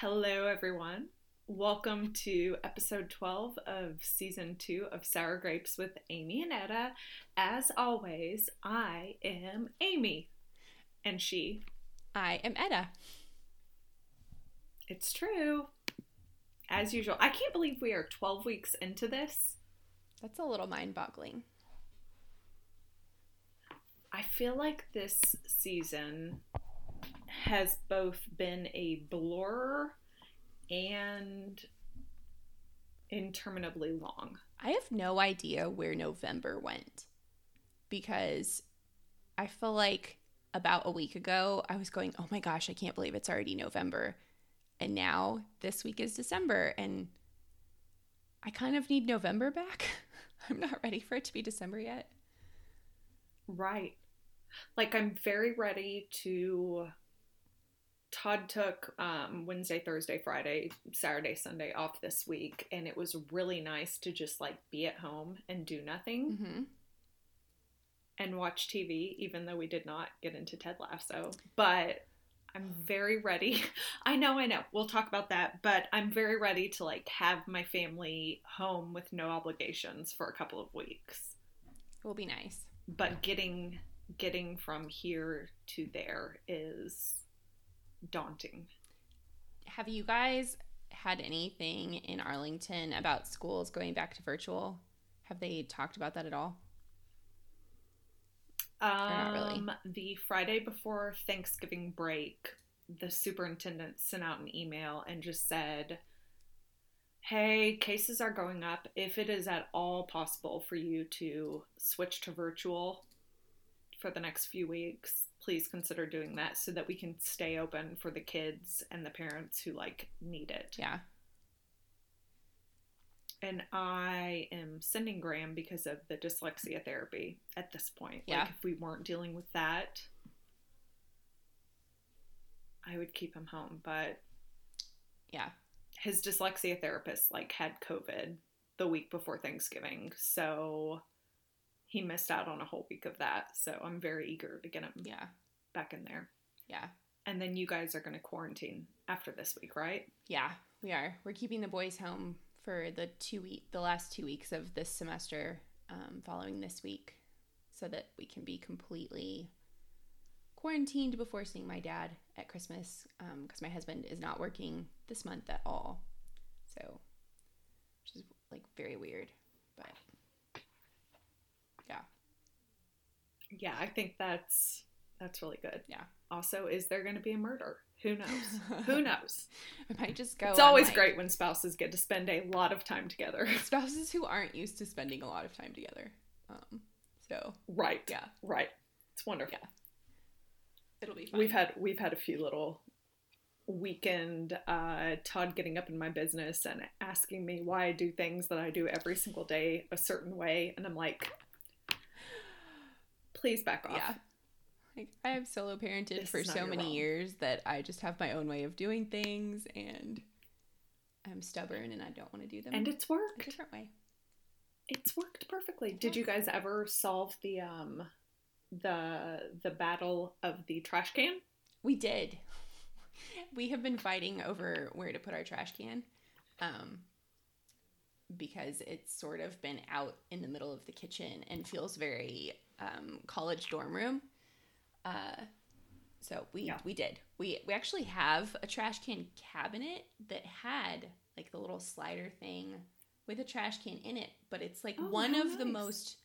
Hello, everyone. Welcome to episode 12 of season two of Sour Grapes with Amy and Etta. As always, I am Amy. And she. I am Etta. It's true. As usual. I can't believe we are 12 weeks into this. That's a little mind boggling. I feel like this season has both been a blur and interminably long. I have no idea where November went because I feel like about a week ago I was going, oh my gosh, I can't believe it's already November. And now this week is December and I kind of need November back. I'm not ready for it to be December yet. Right. Like I'm very ready to Todd took um, Wednesday, Thursday, Friday, Saturday, Sunday off this week, and it was really nice to just like be at home and do nothing Mm-hmm. and watch TV, even though we did not get into Ted Lasso. But I'm very ready. I know, I know. We'll talk about that, but I'm very ready to like have my family home with no obligations for a couple of weeks. It will be nice. But getting getting from here to there is daunting. Have you guys had anything in Arlington about schools going back to virtual? Have they talked about that at all? not really? Um, the Friday before Thanksgiving break, the superintendent sent out an email and just said, Hey, cases are going up. If it is at all possible for you to switch to virtual for the next few weeks, please consider doing that so that we can stay open for the kids and the parents who like need it. Yeah. And I am sending Graham because of the dyslexia therapy at this point. Yeah. Like if we weren't dealing with that, I would keep him home. But Yeah. his dyslexia therapist like had COVID the week before Thanksgiving. So he missed out on a whole week of that. So I'm very eager to get him Yeah. back in there. Yeah. And then you guys are going to quarantine after this week, right? Yeah, we are. We're keeping the boys home for the two week, the last two weeks of this semester, um, following this week, so that we can be completely quarantined before seeing my dad at Christmas, because my husband is not working this month at all. So, which is like very weird, but yeah, Yeah, I think that's that's really good. Yeah. Also, is there going to be a murder? Who knows? Who knows? I might just go. It's always like, great when spouses get to spend a lot of time together. spouses who aren't used to spending a lot of time together. Um, so right. yeah, Right. It's wonderful. Yeah. it'll be fun. We've had we've had a few little weekend uh Todd getting up in my business and asking me why I do things that I do every single day a certain way and I'm like please back off. Yeah. Like I have solo parented This for so many years that I just have my own way of doing things and I'm stubborn and I don't want to do them And it's a worked. different way. It's worked perfectly. Did you guys ever solve the um the the battle of the trash can? We did. We have been fighting over where to put our trash can. Um because it's sort of been out in the middle of the kitchen and feels very um, college dorm room. Uh, so we Yeah. we did. We we actually have a trash can cabinet that had like the little slider thing with a trash can in it, but it's like Oh, one of the most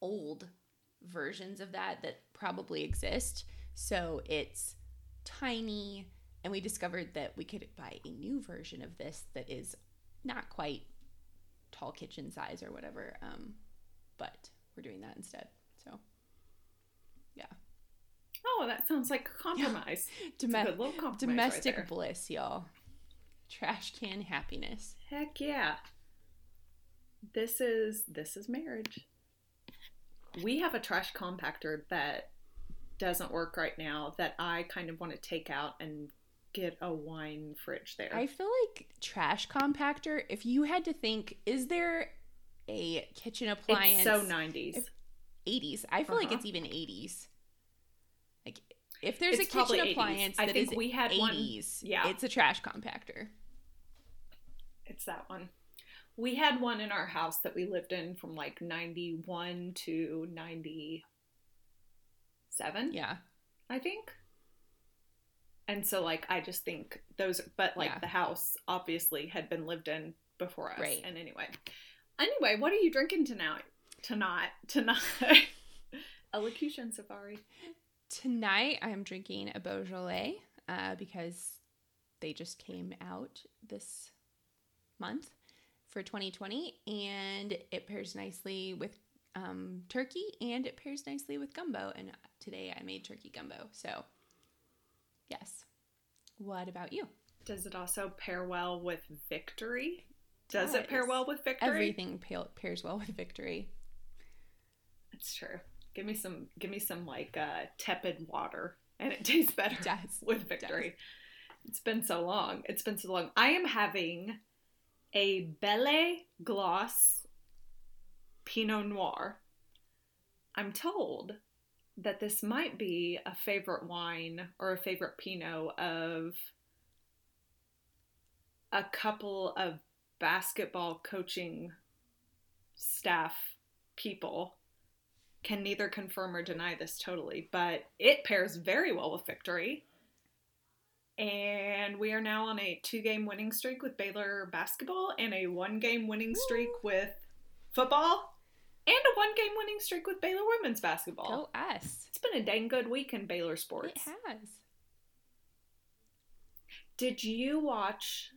old versions of that that probably exist. So it's tiny and we discovered that we could buy a new version of this that is not quite tall kitchen size or whatever. Um, but we're doing that instead. So yeah. Oh, that sounds like a compromise. It's a Dome- little compromise domestic there. bliss, y'all. Trash can happiness. Heck yeah. This is this is marriage. We have a trash compactor that doesn't work right now that I kind of want to take out and get a wine fridge there. I feel like trash compactor. If you had to think, is there a kitchen appliance? it's so 90s. If- 80s. I feel like Uh-huh. it's even 80s. Like If there's It's a kitchen 80s. appliance I that think is we had one- 80s, yeah. it's a trash compactor. It's that one. We had one in our house that we lived in from like 91 to 97, Yeah. I think. And so, like, I just think those, but like Yeah. the house obviously had been lived in before us. Right. And anyway, anyway, what are you drinking tonight? Tonight, tonight. Elocution safari. Tonight I'm drinking a Beaujolais uh, because they just came out this month for 2020 and it pairs nicely with um, turkey and it pairs nicely with gumbo. And today I made turkey gumbo. So, yes. What about you? Does it also pair well with victory? Does it pair well with victory? Everything pa- pairs well with victory. That's true. Give me some give me some like uh tepid water and it tastes better It does. with victory. It's been so long. It's been so long. I am having a Belle Glos Pinot Noir. I'm told that this might be a favorite wine or a favorite Pinot of a couple of basketball coaching staff people. Can neither confirm or deny this totally, but it pairs very well with victory. And we are now on a two game winning streak with Baylor basketball and a one game winning streak with football and a one game winning streak with Baylor women's basketball. Go us. It's been a dang good week in Baylor sports. It has. Did you watch?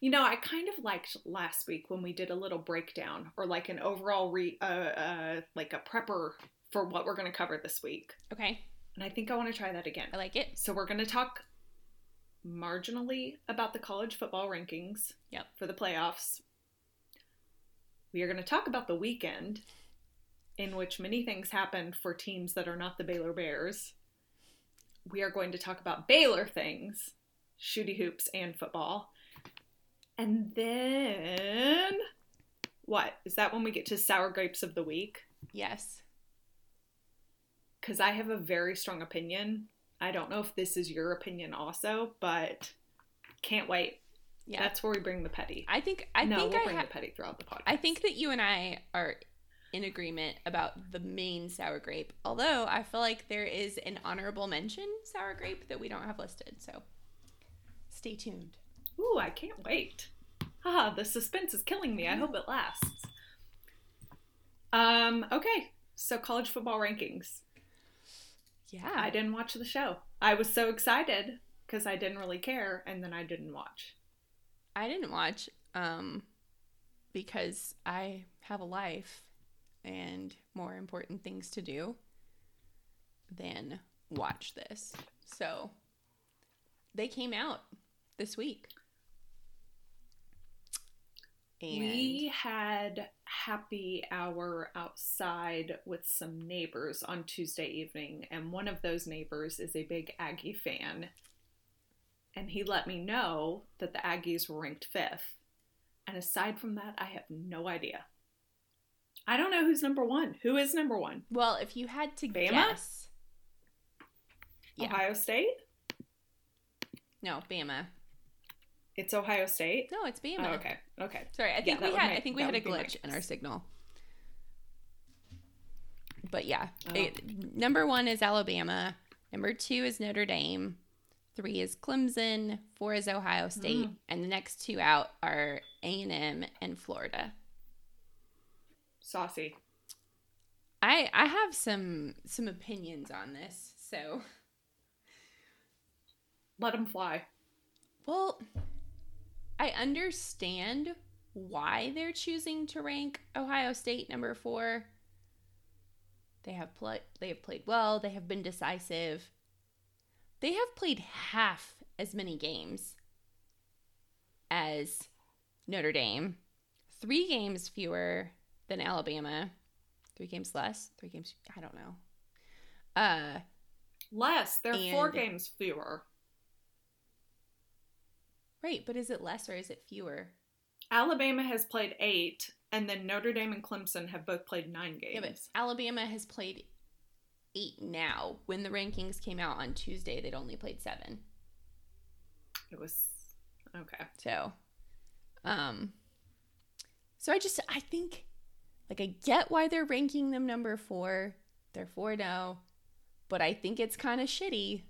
You know, I kind of liked last week when we did a little breakdown or like an overall re, uh, uh, like a prepper for what we're going to cover this week. Okay. And I think I want to try that again. I like it. So we're going to talk marginally about the college football rankings Yep. for the playoffs. We are going to talk about the weekend in which many things happened for teams that are not the Baylor Bears. We are going to talk about Baylor things, shooty hoops and football. And then what? Is that when we get to sour grapes of the week? Yes. because I have a very strong opinion. I don't know if this is your opinion also, but can't wait. Yeah. That's where we bring the petty. I think I no, think we'll I bring ha- the petty throughout the podcast. I think that you and I are in agreement about the main sour grape. Although I feel like there is an honorable mention sour grape that we don't have listed. So stay tuned. Ooh, I can't wait. Ah, the suspense is killing me. I hope it lasts. Um, okay. So college football rankings. Yeah. I didn't watch the show. I was so excited because I didn't really care, and then I didn't watch. I didn't watch um because I have a life and more important things to do than watch this. So they came out this week. And We had happy hour outside with some neighbors on Tuesday evening, and one of those neighbors is a big Aggie fan. And he let me know that the Aggies were ranked fifth. And aside from that, I have no idea. I don't know who's number one. Who is number one? well, if you had to Bama? guess, Yeah. Ohio State? no, Bama. It's Ohio State? No, it's Bama. Oh, okay. Okay. Sorry, I think that we had I think we had a my glitch in our signal. But yeah, Oh. it- number one is Alabama. Number two is Notre Dame. Three is Clemson. Four is Ohio State, Mm. and the next two out are A and M and Florida. Saucy. I I have some some opinions on this. So Let them fly. Well, I understand why they're choosing to rank Ohio State number four. They have played. They have played well. They have been decisive. They have played half as many games as Notre Dame. Three games fewer than Alabama. Three games less. Three games. I don't know. Uh, Less. They're four games fewer. right. But is it less or is it fewer? Alabama has played eight, and then Notre Dame and Clemson have both played nine games. Yeah, but Alabama has played eight now. When the rankings came out on Tuesday, they'd only played seven. It was okay. So, um, so I just I think like I get why they're ranking them number four. They're four now, but I think it's kind of shitty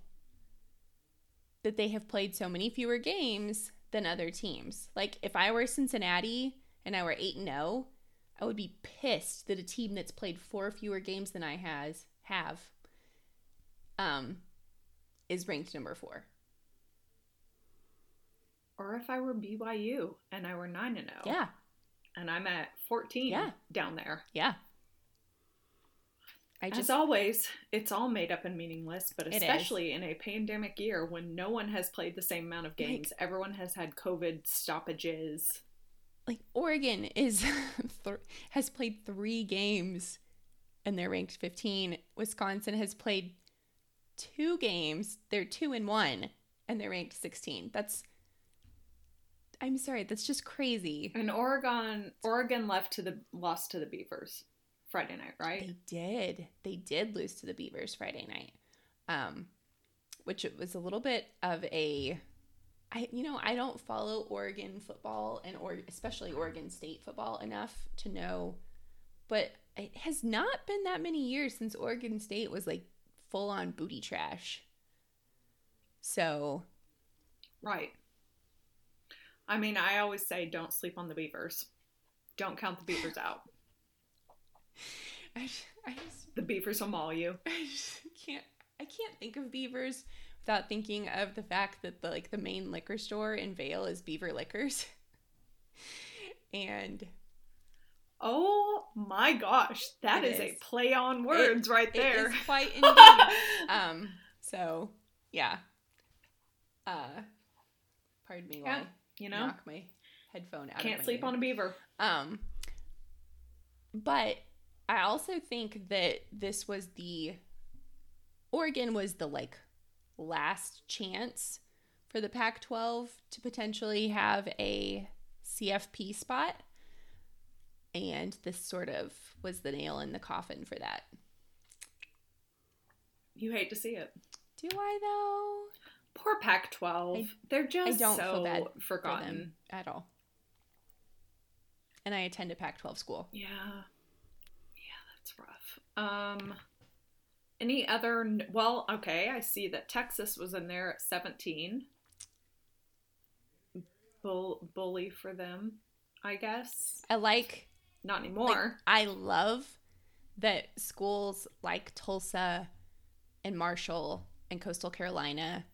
that they have played so many fewer games than other teams. Like if I were Cincinnati and I were eight and zero, I would be pissed that a team that's played four fewer games than I has have um is ranked number four. Or if I were BYU and I were 9 and 0. Yeah. And I'm at 14 Yeah. down there. Yeah. I As just always, it's all made up and meaningless, but especially in a pandemic year when no one has played the same amount of games, everyone has had COVID stoppages. like Oregon is th- has played 3 games and they're ranked 15. Wisconsin has played 2 games. They're 2 and 1 and they're ranked 16. That's I'm sorry, that's just crazy. And Oregon, Oregon left to the lost to the Beavers Friday night, right? They did. They did lose to the Beavers Friday night. Um which it was a little bit of a I you know, I don't follow Oregon football and or especially Oregon State football enough to know but it has not been that many years since Oregon State was like full on booty trash. So, Right. I mean, I always say don't sleep on the Beavers. Don't count the Beavers out. I, I just The Beavers will maul you. I just can't I can't think of beavers without thinking of the fact that the like the main liquor store in Vail is Beaver Liquors. and Oh my gosh, that is, It is, a play on words right there. quite indeed. um so yeah. Uh pardon me Yeah, you know, knock my headphone out. can't sleep on a beaver. Um, but I also think that this was the Oregon was the like last chance for the Pac 12 to potentially have a CFP spot. And this sort of was the nail in the coffin for that. You hate to see it. Do I though? Poor Pac 12. I- They're just don't so feel bad For forgotten. them at all. And I attend a Pac 12 school. Yeah. Yeah, that's rough. Um any other well, okay, I see that Texas was in there at 17. Bull, bully for them, I guess. I like Not anymore. I love that schools like Tulsa and Marshall and Coastal Carolina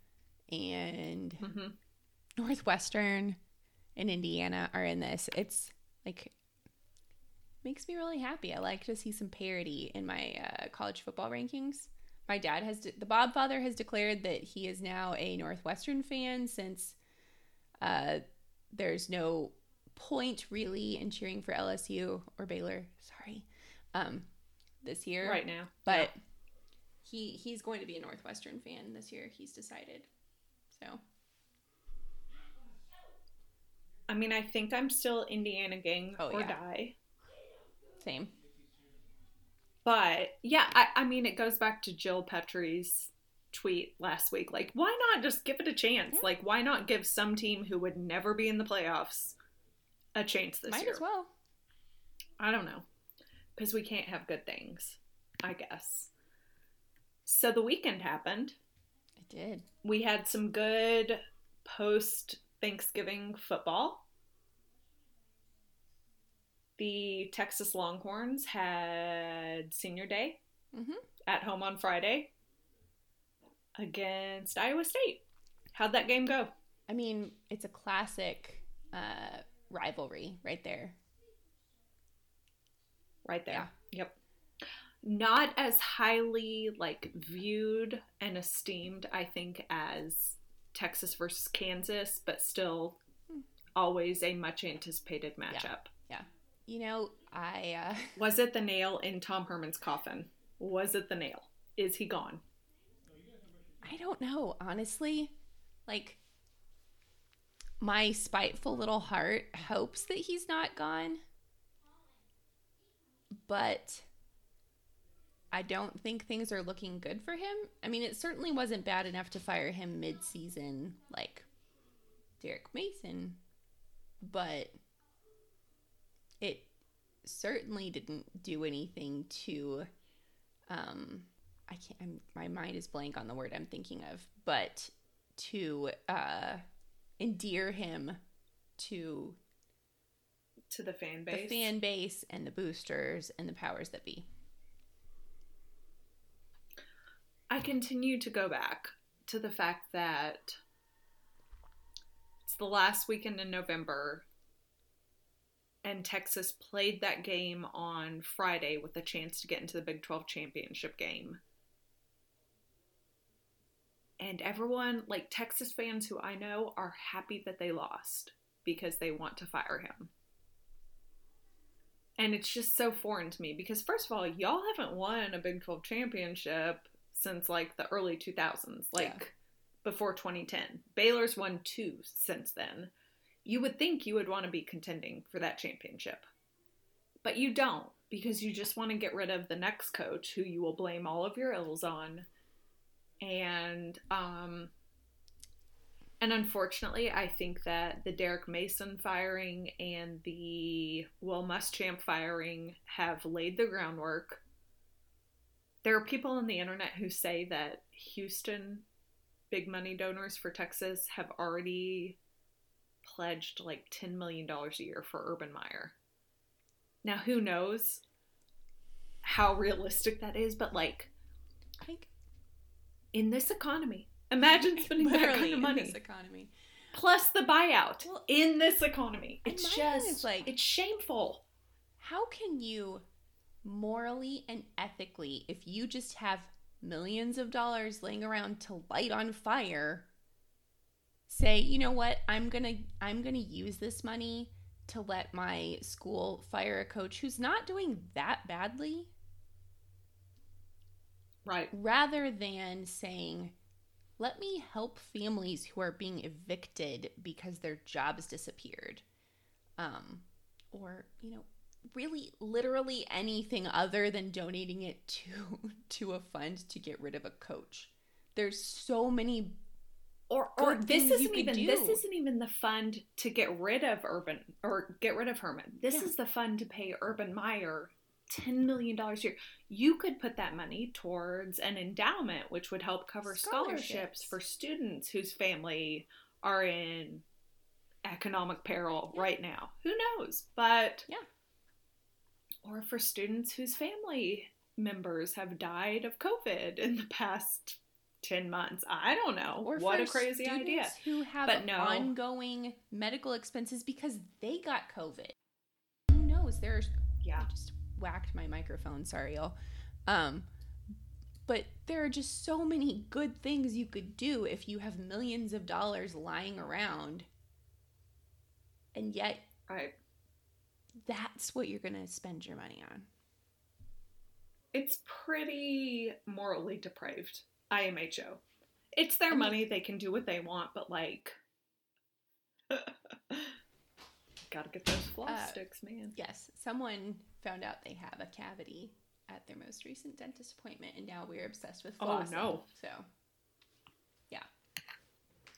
and hmm Northwestern and Indiana are in this. It's like makes me really happy. I like to see some parity in my uh, college football rankings. My dad has de- the Bob father has declared that he is now a Northwestern fan since uh, there's no point really in cheering for LSU or Baylor. Sorry, um, this year Right now. but he he's going to be a Northwestern fan this year. He's decided. So I mean, I think I'm still Indiana gang Oh, or yeah. die. same. But yeah, I, I mean, it goes back to Jill Petrie's tweet last week. Like, why not just give it a chance? Yeah. Like, why not give some team who would never be in the playoffs a chance this year. Might year? as well. I don't know. Because we can't have good things, I guess. So the weekend happened. It did. We had some good post Thanksgiving football. The Texas Longhorns had senior day Mhm. at home on Friday against Iowa State. How'd that game go? I mean, it's a classic uh, rivalry right there. Right there. Yep. Not as highly like viewed and esteemed, I think, as Texas versus Kansas, but still always a much anticipated matchup. Yeah. You know, I uh, Was it the nail in Tom Herman's coffin? Was it the nail? Is he gone? I don't know, honestly. Like my spiteful little heart hopes that he's not gone. But I don't think things are looking good for him. I mean, it certainly wasn't bad enough to fire him mid-season like Derek Mason, but it certainly didn't do anything to um I can't I'm, my mind is blank on the word I'm thinking of, but to uh endear him to to the fan base. the fan base and the boosters and the powers that be. I continue to go back to the fact that it's the last weekend in November and Texas played that game on Friday with a chance to get into the Big 12 championship game. And everyone, like Texas fans who I know, are happy that they lost because they want to fire him. And it's just so foreign to me because, first of all, y'all haven't won a Big 12 championship since like the early 2000s, like Yeah. before 2010. Baylor's won two since then. You would think you would want to be contending for that championship. But you don't because you just want to get rid of the next coach who you will blame all of your ills on. And um and unfortunately, I think that the Derek Mason firing and the Will Muschamp firing have laid the groundwork. There are people on the internet who say that Houston big money donors for Texas have already pledged like $10 million a year for Urban Meyer. Now, who knows how realistic that is, but like I think in this economy, imagine spending that kind of in money this economy. plus the buyout Well, in this economy. It's just like it's shameful. How can you morally and ethically, if you just have millions of dollars laying around to light on fire, say, you know what, I'm gonna I'm gonna use this money to let my school fire a coach who's not doing that badly, Right. rather than saying, let me help families who are being evicted because their jobs disappeared. Um, or, you know, really literally anything other than donating it to to a fund to get rid of a coach. There's so many Or or this isn't could even do. this isn't even the fund to get rid of Urban or get rid of Herman. This Yeah. is the fund to pay Urban Meyer ten million dollars a year. You could put that money towards an endowment, which would help cover scholarships, Scholarships. for students whose family are in economic peril Yeah. right now. Who knows? But Yeah. or for students whose family members have died of COVID in the past 10 months. I don't know. or what a crazy students idea. who have But no. ongoing medical expenses because they got COVID. Who knows? There's Yeah. Just whacked my microphone. Sorry, y'all. Um, but there are just so many good things you could do if you have millions of dollars lying around, and yet Right. that's what you're gonna spend your money on. It's pretty morally depraved. IMHO. It's their I mean- money. They can do what they want, but like. Gotta get those floss Uh, sticks, man. Yes, someone found out they have a cavity at their most recent dentist appointment, and now we're obsessed with Oh, flossing. no. So yeah,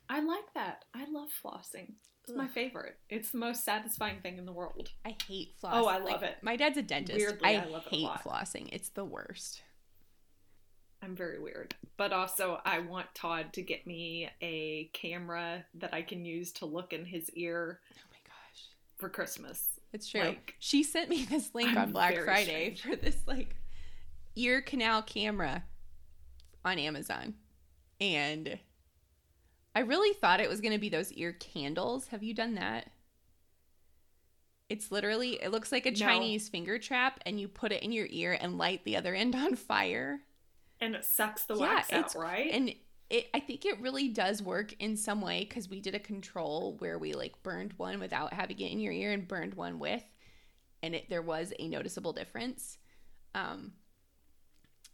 I like that. I love flossing. It's my favorite. It's the most satisfying thing in the world. I hate flossing. Oh, I love it. My dad's a dentist. Weirdly, I, I love it hate lot. flossing. It's the worst. I'm very weird. But also, I want Todd to get me a camera that I can use to look in his ear Oh my gosh. for Christmas. It's true. Like- she sent me this link I'm on Black Friday strange. for this like ear canal camera on Amazon. And I really thought it was going to be those ear candles. Have you done that? It's literally it looks like a No. Chinese finger trap and you put it in your ear and light the other end on fire. And it sucks the Yeah, wax out, right? And it, I think it really does work in some way because we did a control where we like burned one without having it in your ear and burned one with, and it there was a noticeable difference. Um,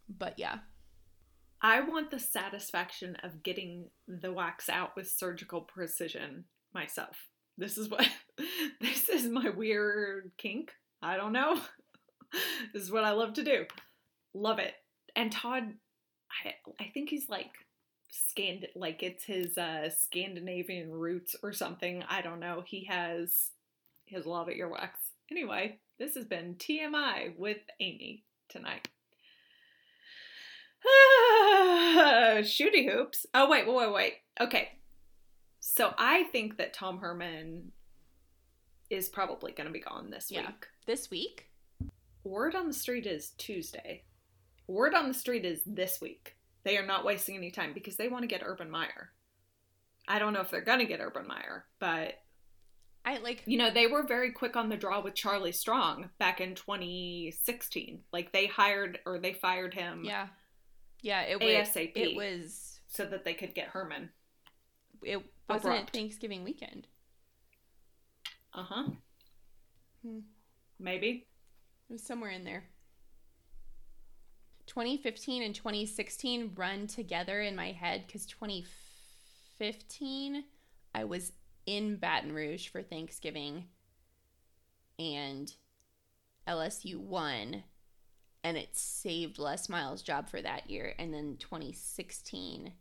but yeah, I want the satisfaction of getting the wax out with surgical precision myself. This is what this is my weird kink. I don't know. this is what I love to do. Love it. and Todd, I, I think he's like scand like it's his uh Scandinavian roots or something. I don't know. He has he has a lot of earwax. Anyway, this has been TMI with Amy tonight. Shooty hoops. Oh wait, wait, wait, wait. Okay. So I think that Tom Herman is probably going to be gone this Yeah. week. This week? Word on the street is Tuesday. Word on the street is this week. They are not wasting any time because they want to get Urban Meyer. I don't know if they're going to get Urban Meyer, but I like you know, they were very quick on the draw with Charlie Strong back in 2016. Like they hired or they fired him yeah. Yeah, it was ASAP it was so that they could get Herman. it wasn't Abrupt. Thanksgiving weekend. Uh huh. Hmm. Maybe. It was somewhere in there. 2015 and 2016 run together in my head because 2015 I was in Baton Rouge for Thanksgiving and LSU won and it saved Les Miles' job for that year. And then 2016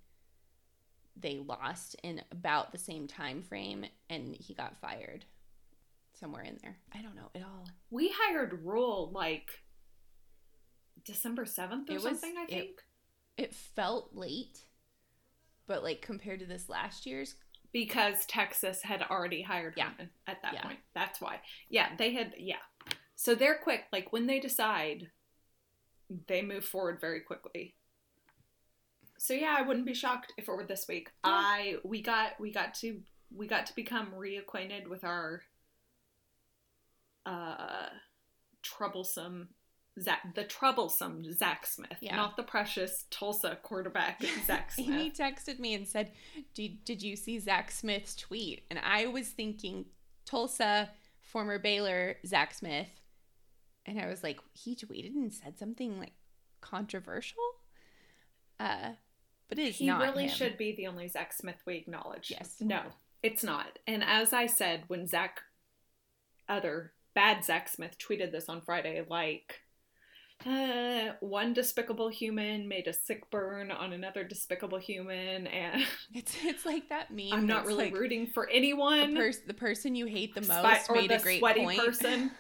they lost in about the same time frame and he got fired somewhere in there. I don't know it all. We hired Rhule like December 7th or It was- something, I think. it felt late, but like compared to this last year's, because Texas had already hired Yeah. Herman at that Yeah. point. That's why. Yeah, they had yeah. So they're quick. Like when they decide, they move forward very quickly. So yeah, I wouldn't be shocked if it were this week. Yeah. I we got we got to we got to become reacquainted with our uh troublesome Zach the troublesome Zach Smith, Yeah. not the precious Tulsa quarterback Zach Smith. Amy texted me and said, did, "Did you see Zach Smith's tweet?" And I was thinking Tulsa former Baylor Zach Smith, and I was like, he tweeted and said something like controversial. Uh, but it is he not really him. should be the only Zach Smith we acknowledge. Yes. No, it's not. And as I said, when Zach, other bad Zach Smith tweeted this on Friday, like, uh, one despicable human made a sick burn on another despicable human, and It's it's like that meme. I'm not really like, rooting for the, anyone. pers- the person you hate the most or made the a great sweaty point. person.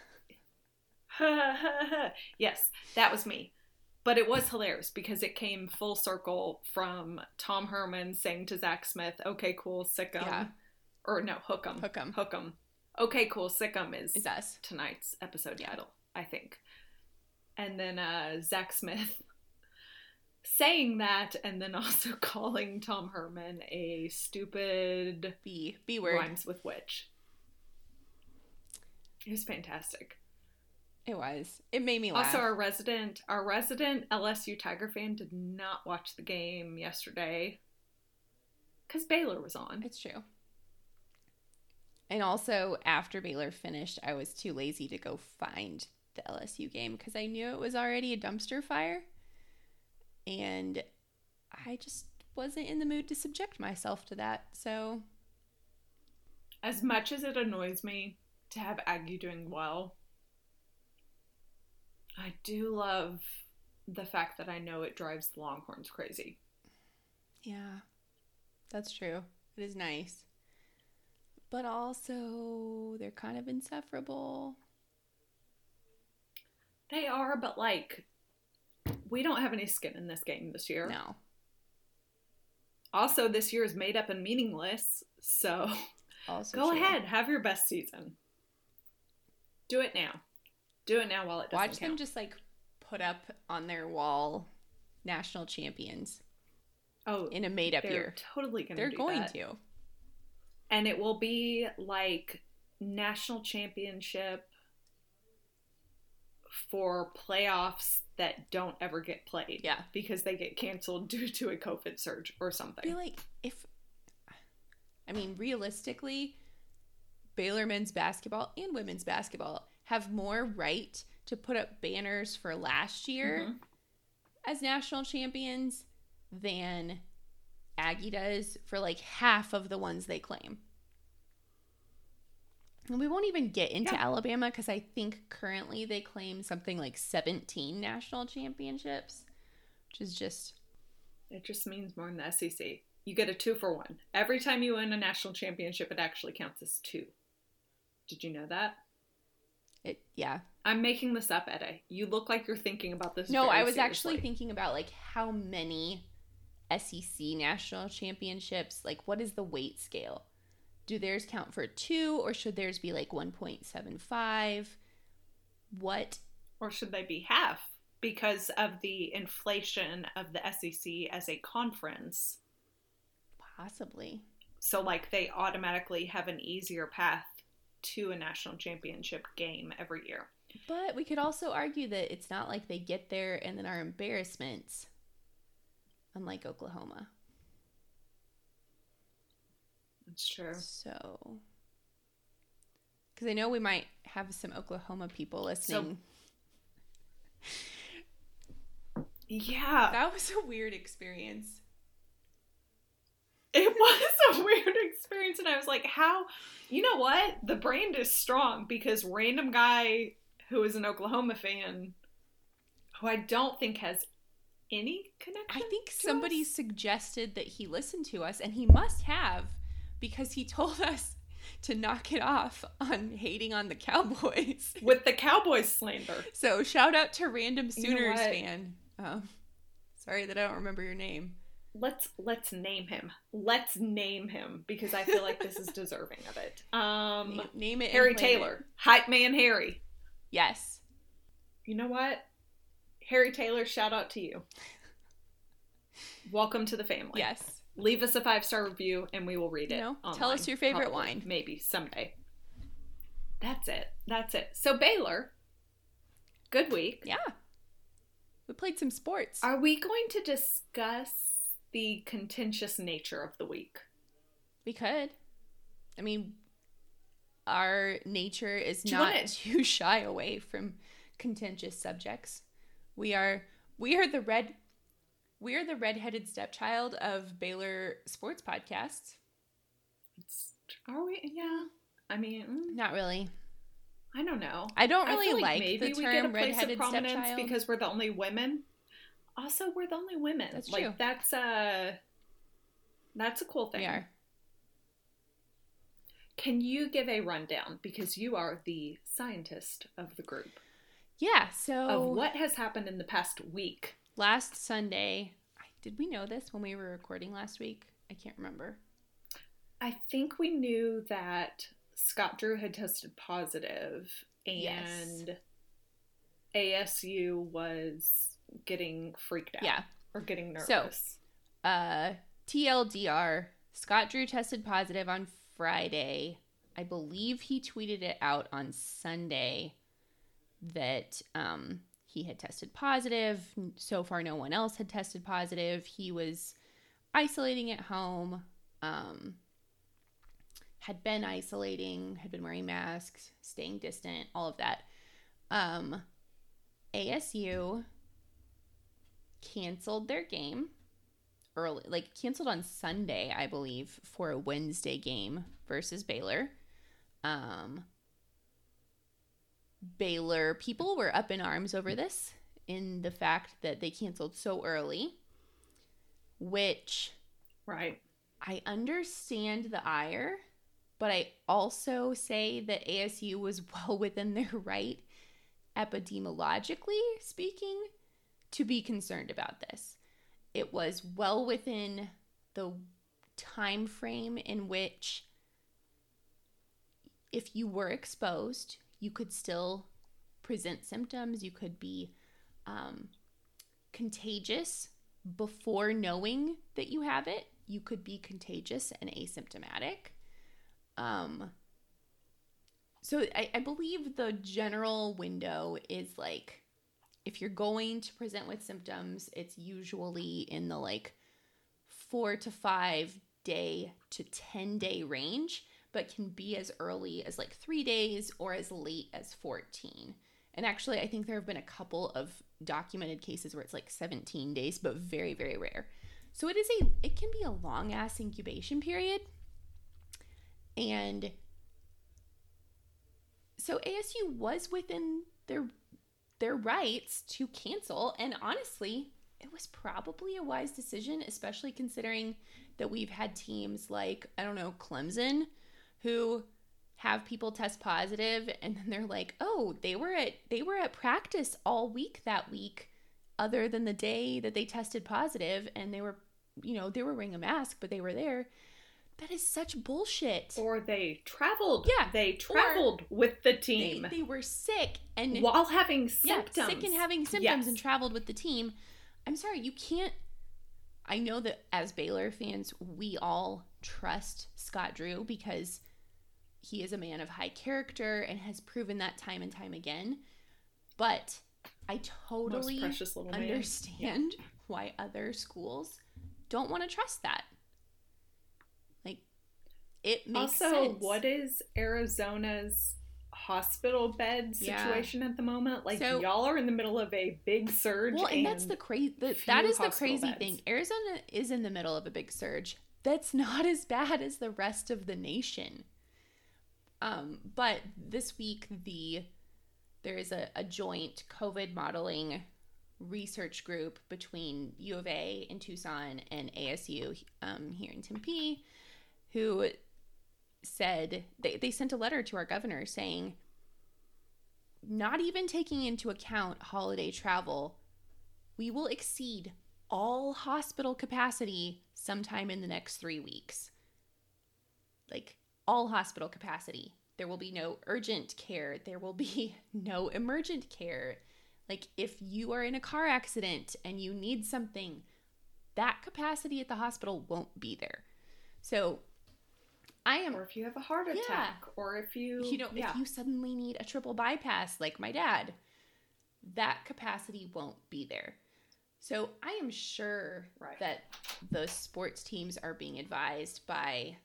yes, that was me. But it was hilarious because it came full circle from Tom Herman saying to Zach Smith, "Okay, cool, sick 'em," Yeah. or no, hook 'em, Hook 'em. hook 'em. Okay, cool, sick 'em is Is us. tonight's episode Yeah. title, I think. And then uh, Zach Smith saying that, and then also calling Tom Herman a stupid B B word. rhymes with witch. It was fantastic. It was. It made me laugh. Also, our resident, our resident LSU Tiger fan did not watch the game yesterday because Baylor was on. It's true. And also, after Baylor finished, I was too lazy to go find the LSU game because I knew it was already a dumpster fire. And I just wasn't in the mood to subject myself to that. So, As much as it annoys me to have Aggie doing well, I do love the fact that I know it drives the Longhorns crazy. yeah, that's true. It is nice. But also, they're kind of insufferable. They are, but like, we don't have any skin in this game this year. No. Also, this year is made up and meaningless, so Also, go true. ahead, have your best season. Do it now. Do it now while it doesn't Watch them just like put up on their wall national champions oh, in a made up year. totally gonna. They're do going that. to. and it will be like national championship for playoffs that don't ever get played. Yeah. because they get canceled due to a COVID surge or something. I feel like if, I mean, realistically, Baylor men's basketball and women's basketball have more right to put up banners for last year Mhm. as national champions than Aggie does for like half of the ones they claim. And we won't even get into Yeah. Alabama because I think currently they claim something like 17 national championships. which is just It just means more than the SEC. You get a two for one. Every time you win a national championship, it actually counts as two. Did you know that? it. Yeah. I'm making this up, Ede. You look like you're thinking about this. No, I was actually thinking about like how many SEC national championships. Like, what is the weight scale? Do theirs count for two, or should theirs be like one point seven five? What? Or should they be half? Because of the inflation of the SEC as a conference. Possibly. So, like, they automatically have an easier path to a national championship game every year. But we could also argue that it's not like they get there and then are embarrassments, unlike Oklahoma. That's true. So, because I know we might have some Oklahoma people listening. Yeah, that was a weird experience. it was a weird experience. And I was like, how? You know what? The brand is strong because random guy who is an Oklahoma fan, who I don't think has any connection. I think somebody us. suggested that he listened to us, and he must have because he told us to knock it off on hating on the Cowboys. with the Cowboys slander. So shout out to random You know Sooners fan. Um, sorry that I don't remember your name. Let's let's name him. Let's name him because I feel like this is deserving of it. Um, Name, name it. Harry claim it. Taylor, hype man Harry. Yes. You know what? Harry Taylor, shout out to you. Welcome to the family. Yes. Leave us a five star review and we will read it. You know, online, tell us your favorite probably, wine. Maybe someday. That's it. That's it. So Baylor, good week. Yeah. We played some sports. Are we going to discuss the contentious nature of the week? We could. I mean, our nature is Do not to shy away from contentious subjects. We are we are the red we are the redheaded stepchild of Baylor sports podcasts. It's, are we? Yeah. I mean, mm, Not really. I don't know. I don't really feel like, maybe the we get a term place of redheaded prominence stepchild. because we're the only women. Also, we're the only women. That's like true. that's a that's a cool thing. we are. Can you give a rundown because you are the scientist of the group Yeah, so of what has happened in the past week? Last Sunday, did we know this when we were recording last week? I can't remember. I think we knew that Scott Drew had tested positive Yes. and ASU was getting freaked out Yeah. or getting nervous. So- Uh, TLDR, Scott Drew tested positive on Friday. I believe he tweeted it out on Sunday that um, he had tested positive. So far, no one else had tested positive. He was isolating at home, um, had been isolating, had been wearing masks, staying distant, all of that. Um, ASU canceled their game early like canceled on Sunday, I believe, for a Wednesday game versus Baylor. Um Baylor people were up in arms over this in the fact that they canceled so early, which right. I understand the ire, but I also say that ASU was well within their right, epidemiologically speaking, to be concerned about this. It was well within the time frame in which if you were exposed, you could still present symptoms. You could be um, contagious before knowing that you have it. You could be contagious and asymptomatic. Um, so I, I believe the general window is like if you're going to present with symptoms, it's usually in the like four to five day to 10 day range, but can be as early as like three days or as late as 14. And actually, I think there have been a couple of documented cases where it's like 17 days, but very, very rare. So it is a, it can be a long ass incubation period. And so ASU was within their their rights to cancel and honestly it was probably a wise decision, especially considering that we've had teams like, I don't know, Clemson, who have people test positive and then they're like, "Oh, they were at they were at practice all week that week other than the day that they tested positive and they were, you know, they were wearing a mask, but they were there." That is such bullshit. Or they traveled. Yeah. They traveled with the team They, they were sick and while having yeah, symptoms. sick and having symptoms Yes. and traveled with the team. I'm sorry, you can't. I know that as Baylor fans, we all trust Scott Drew because he is a man of high character and has proven that time and time again. But I totally precious little man. understand why other schools don't want to trust that. Like, it makes also, sense. what is Arizona's hospital bed Yeah. situation at the moment? Like So- y'all are in the middle of a big surge. Well, and, that's the crazy. That is the crazy beds. thing. Arizona is in the middle of a big surge. That's not as bad as the rest of the nation. Um, but this week the there is a, a joint COVID modeling research group between U of A in Tucson and ASU um, here in Tempe, who said they, they sent a letter to our governor saying not even taking into account holiday travel, we will exceed all hospital capacity sometime in the next three weeks. Like, all hospital capacity. There will be no urgent care. There will be no emergent care. Like, if you are in a car accident and you need something, that capacity at the hospital won't be there. So, I am or if you have a heart Yeah. attack, or if you, you know, yeah. if you suddenly need a triple bypass like my dad, that capacity won't be there. So I am sure Right. that the sports teams are being advised by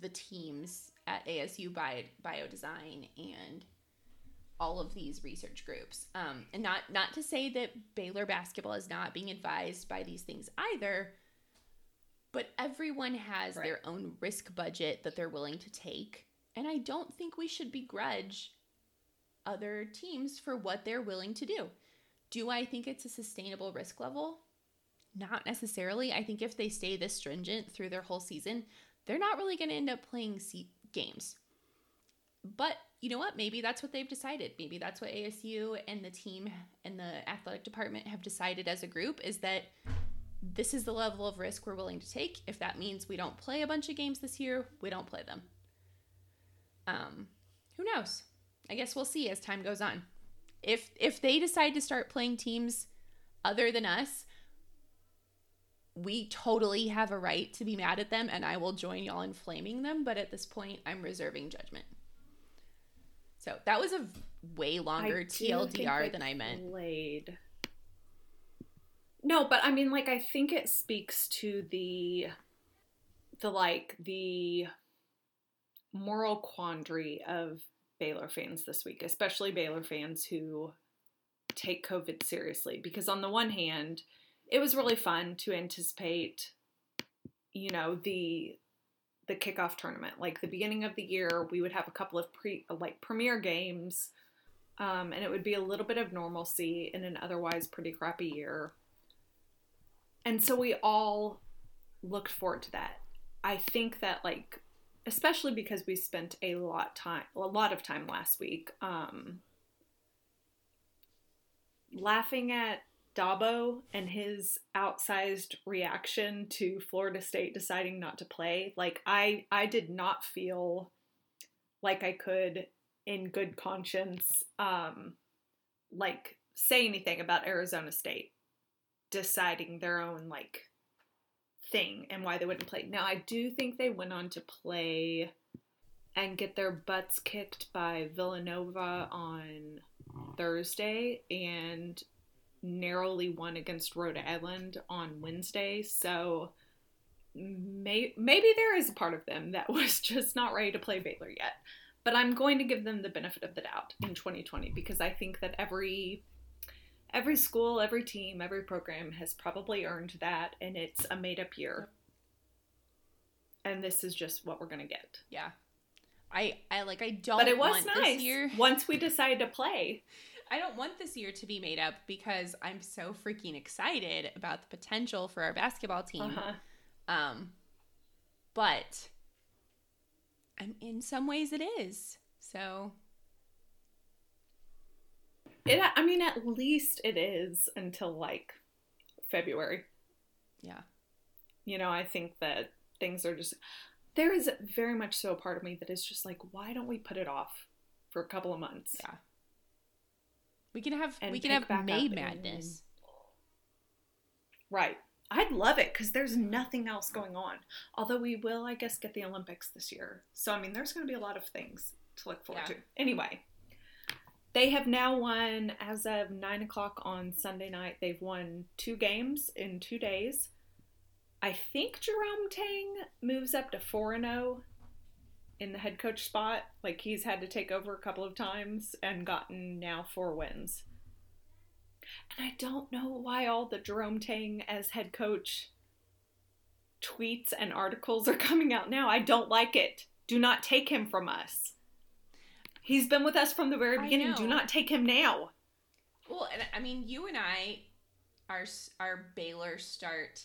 the teams at ASU Bio, Biodesign and all of these research groups. Um, and not not to say that Baylor basketball is not being advised by these things either, but everyone has Right. their own risk budget that they're willing to take. And I don't think we should begrudge other teams for what they're willing to do. Do I think it's a sustainable risk level? Not necessarily. I think if they stay this stringent through their whole season, they're not really going to end up playing games. But you know what? Maybe that's what they've decided. Maybe that's what ASU and the team and the athletic department have decided as a group is that this is the level of risk we're willing to take. If that means we don't play a bunch of games this year, we don't play them. Um, who knows? I guess we'll see as time goes on. If if they decide to start playing teams other than us, we totally have a right to be mad at them and I will join y'all in flaming them, but at this point I'm reserving judgment. So, that was a way longer I TLDR than I meant. Played. No, but I mean, like, I think it speaks to the, the like the moral quandary of Baylor fans this week, especially Baylor fans who take COVID seriously. Because on the one hand, it was really fun to anticipate, you know, the the kickoff tournament. Like the beginning of the year, we would have a couple of pre like premier games, um, and it would be a little bit of normalcy in an otherwise pretty crappy year. And so we all looked forward to that. I think that like especially because we spent a lot time a lot of time last week um laughing at Dabo and his outsized reaction to Florida State deciding not to play. Like I I did not feel like I could in good conscience um like say anything about Arizona State deciding their own like thing and why they wouldn't play. Now I do think they went on to play and get their butts kicked by Villanova on Thursday and narrowly won against Rhode Island on Wednesday. So may- maybe there is a part of them that was just not ready to play Baylor yet. But I'm going to give them the benefit of the doubt in 2020 because I think that every every school, every team, every program has probably earned that and it's a made up year. And this is just what we're going to get. Yeah. I I like I don't But it was nice this year. once we decided to play. I don't want this year to be made up because I'm so freaking excited about the potential for our basketball team. Uh-huh. Um, but I'm in some ways it is. So It, I mean, at least it is until like February. yeah, You know, I think that things are just. There is very much so a part of me that is just like, why don't we put it off for a couple of months? yeah. We can have we can have May Madness. Right. I'd love it because there's nothing else going on. Although we will, I guess, get the Olympics this year. So, I mean, there's going to be a lot of things to look forward Yeah. to. Anyway, they have now won, as of 9 o'clock on Sunday night, they've won two games in two days. I think Jerome Tang moves up to 4 and 0 in the head coach spot. Like, he's had to take over a couple of times and gotten now four wins. And I don't know why all the Jerome Tang as head coach tweets and articles are coming out now. I don't like it. Do not take him from us. He's been with us from the very beginning. Do not take him now. Well, and I mean, you and I, our our Baylor start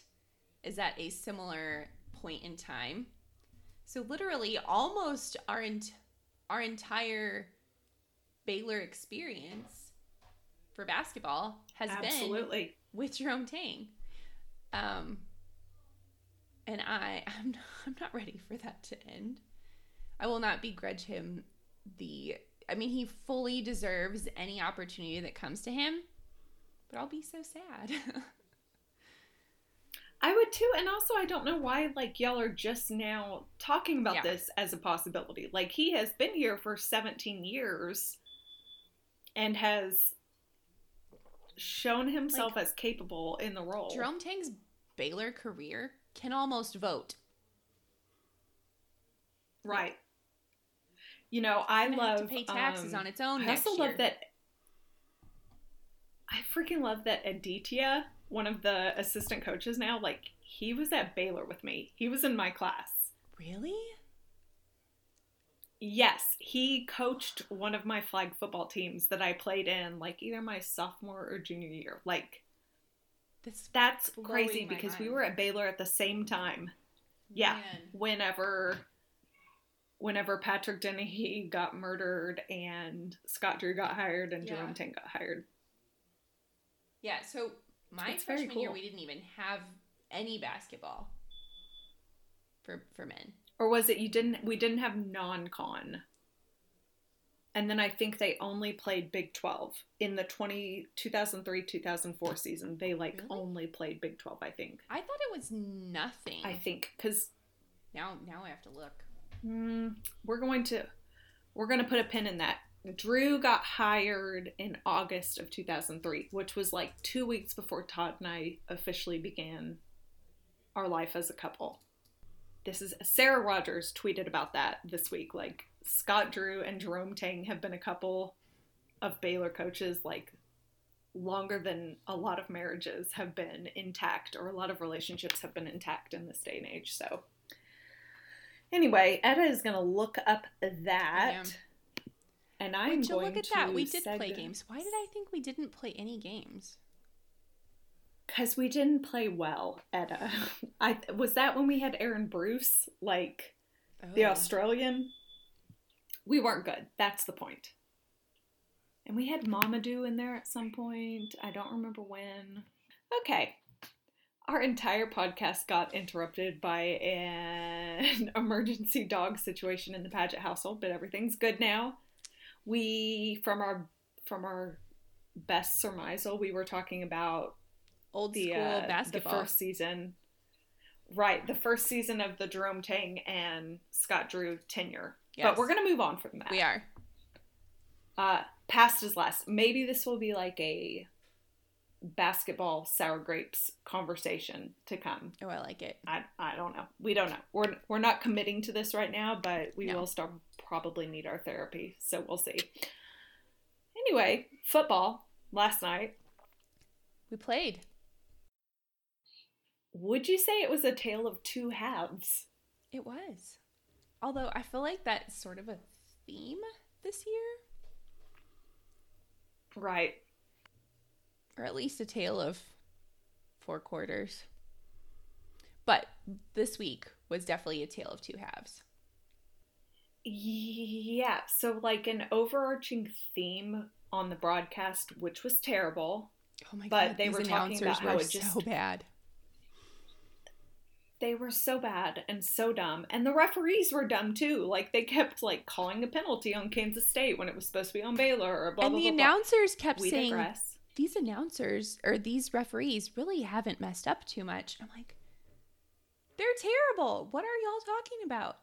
is at a similar point in time. So literally, almost our ent- our entire Baylor experience for basketball has been Absolutely. with Jerome Tang. Um, and I, I'm not, I'm not ready for that to end. I will not begrudge him the. I mean, he fully deserves any opportunity that comes to him, but I'll be so sad. I would too. And also, I don't know why, like, y'all are just now talking about Yeah. this as a possibility. Like, he has been here for 17 years and has shown himself as capable in the role. Jerome Tang's Baylor career can almost vote. Right. You know, I love to pay taxes um, on its own I also love that. I freaking love that Aditya, one of the assistant coaches now, like he was at Baylor with me. He was in my class. Really? Yes, he coached one of my flag football teams that I played in, like either my sophomore or junior year. Like That's that's crazy because we were at Baylor at the same time. Yeah. Man. whenever whenever Patrick Dennehy got murdered and Scott Drew got hired and Yeah. Jerome Tang got hired. Yeah, so my It's freshman year we didn't even have any basketball for for men. Or was it you didn't we didn't have non-con. And then I think they only played Big 12 in the 20 2003-2004 season. They like Really? only played Big 12, I think. I thought it was nothing. I think cuz now now I have to look. Mm, we're going to we're going to put a pin in that. Drew got hired in August of 2003, which was like 2 weeks before Todd and I officially began our life as a couple. This is Sarah Rogers tweeted about that this week like Scott Drew and Jerome Tang have been a couple of Baylor coaches like longer than a lot of marriages have been intact or a lot of relationships have been intact in this day and age. So Anyway, Etta is going to look up that. And I'm Would you going look at to that? We did play games. Why did I think we didn't play any games? Because we didn't play well, Etta. Uh, I was that when we had Aaron Bruce, like the Oh. Australian. We weren't good. That's the point. And we had Mamadou in there at some point. I don't remember when. Okay. Our entire podcast got interrupted by an emergency dog situation in the Paget household, but everything's good now. We from our from our best surmisal, we were talking about Old the school uh, basketball. the first season. Right, the first season of the Jerome Tang and Scott Drew tenure. Yes. But we're gonna move on from that. We are. Uh, past is last. Maybe this will be like a basketball sour grapes conversation to come. Oh, I like it. I, I don't know. We don't know. We're we're not committing to this right now, but we No. will start probably need our therapy. So we'll see. Anyway, football last night. We played. Would you say it was a tale of two halves? It was. Although I feel like that's sort of a theme this year. Right. Or at least a tale of four quarters. But this week was definitely a tale of two halves. Yeah. So, like, an overarching theme on the broadcast, which was terrible. Oh my But god, they these were talking about how were it just- so bad. They were so bad and so dumb. And the referees were dumb too. Like, they kept, like, calling a penalty on Kansas State when it was supposed to be on Baylor or blah, and blah, the blah, blah. announcers kept We saying digress. These announcers or these referees really haven't messed up too much. I'm like, they're terrible. What are y'all talking about?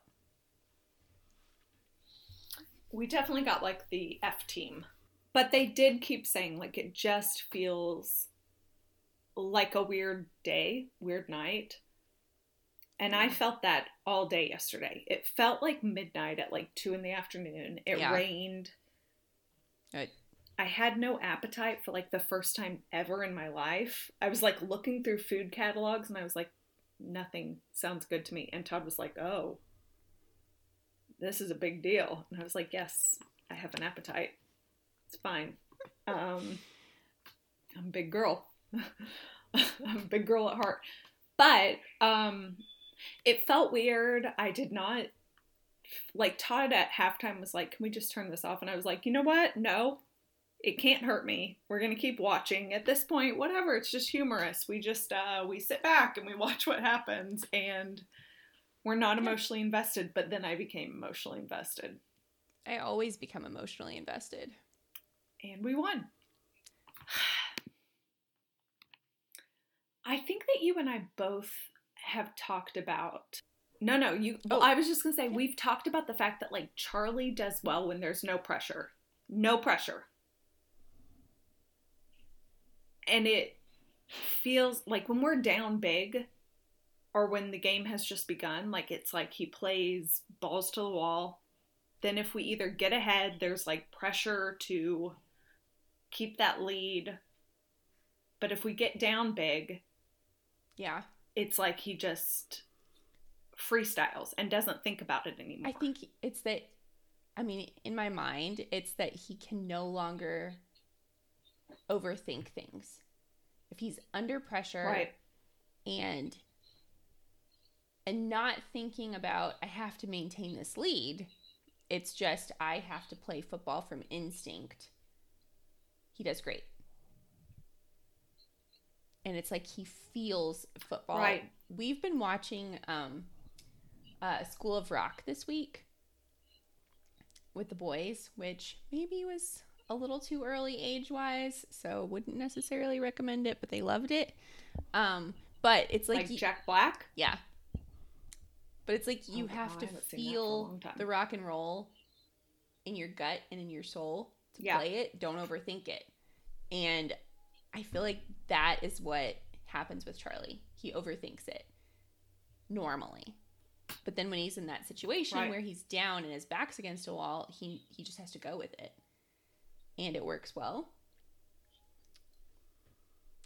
we definitely got like the F team. But they did keep saying like it just feels like a weird day, weird night. And I felt that all day yesterday. It felt like midnight at like two in the afternoon. It Yeah. rained. It- I had no appetite for like the first time ever in my life. I was like looking through food catalogs and I was like, nothing sounds good to me. And Todd was like, oh, this is a big deal. And I was like, yes, I have an appetite. It's fine. Um, I'm a big girl. I'm a big girl at heart. But um, it felt weird. I did not like Todd at halftime was like, "Can we just turn this off?" And I was like, "You know what? No, it can't hurt me. We're gonna keep watching. At this point, whatever. It's just humorous. We just uh, we sit back and we watch what happens, and we're not emotionally invested." But then I became emotionally invested, I always become emotionally invested. and we won. I think that you and I both have talked about. No, no, you. Oh. I was just gonna say we've talked about the fact that like Charlie does well when there's no pressure, no pressure, and it feels like when we're down big, or when the game has just begun, like it's like he plays balls to the wall. Then if we either get ahead, there's like pressure to keep that lead. But if we get down big, Yeah. it's like he just freestyles and doesn't think about it anymore. I think it's that I mean, in my mind, it's that he can no longer overthink things. If he's under pressure right. and and not thinking about I have to maintain this lead, it's just I have to play football from instinct. He does great. And it's like he feels football. Right. We've been watching um uh School of Rock this week with the boys, which maybe was a little too early age wise, so wouldn't necessarily recommend it, but they loved it. Um, but it's like, Like, Jack Black. yeah. But it's like you Oh, have I to haven't seen that for a feel the rock and roll in your gut and in your soul to Yeah. play it. Don't overthink it. And I feel like that is what happens with Charlie. He overthinks it normally. But then when he's in that situation Right. where he's down and his back's against a wall, he he just has to go with it. And it works well.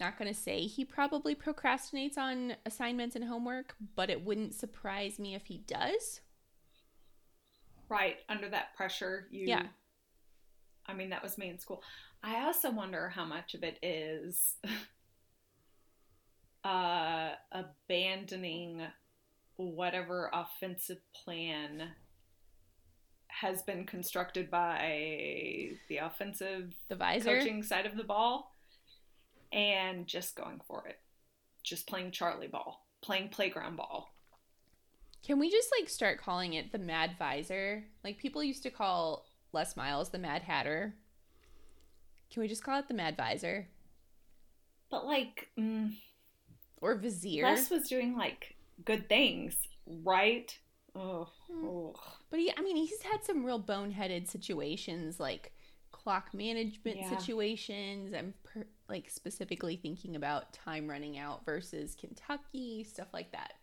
Not going to say he probably procrastinates on assignments and homework, but it wouldn't surprise me if he does. Right. Under that pressure, you. Yeah. I mean, that was me in school. I also wonder how much of it is uh, abandoning whatever offensive plan has been constructed by the offensive The visor. coaching side of the ball and just going for it. Just playing Charlie ball, playing playground ball. Can we just like start calling it the Mad Visor? Like people used to call Les Miles the Mad Hatter. Can we just call it the Mad Visor But like, mm, or Vizier? Les was doing like good things, right? Oh. But he, I mean, he's had some real boneheaded situations like clock management Yeah. situations. I'm per, like specifically thinking about time running out versus Kentucky, stuff like that.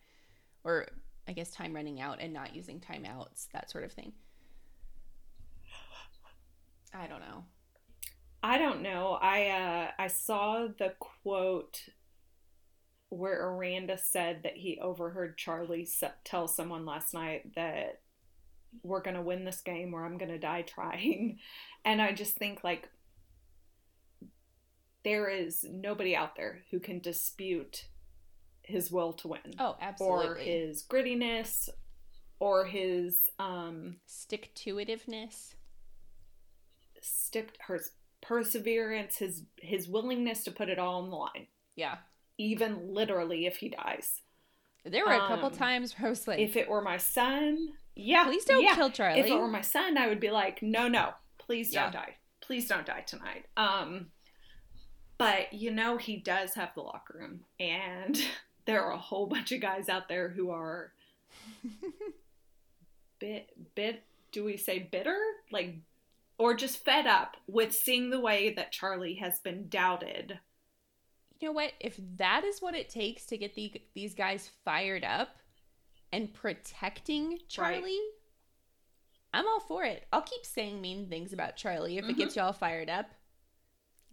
Or I guess time running out and not using timeouts, that sort of thing. I don't know. I don't know. I uh, I saw the quote where Aranda said that he overheard Charlie tell someone last night that we're gonna win this game or I'm gonna die trying, and I just think like there is nobody out there who can dispute his will to win. Oh, absolutely. Or his grittiness or his um stick to itiveness. Stick her perseverance, his his willingness to put it all on the line. Yeah. Even literally if he dies. There were a couple um, times where I was like If it were my son, yeah. Please don't yeah. kill Charlie. If it were my son, I would be like, no, no, please don't yeah. die. Please don't die tonight. Um but you know he does have the locker room and there are a whole bunch of guys out there who are bit bit do we say bitter like or just fed up with seeing the way that Charlie has been doubted. You know what? If that is what it takes to get the, these guys fired up and protecting Charlie, right. I'm all for it. I'll keep saying mean things about Charlie if mm-hmm. it gets y'all fired up.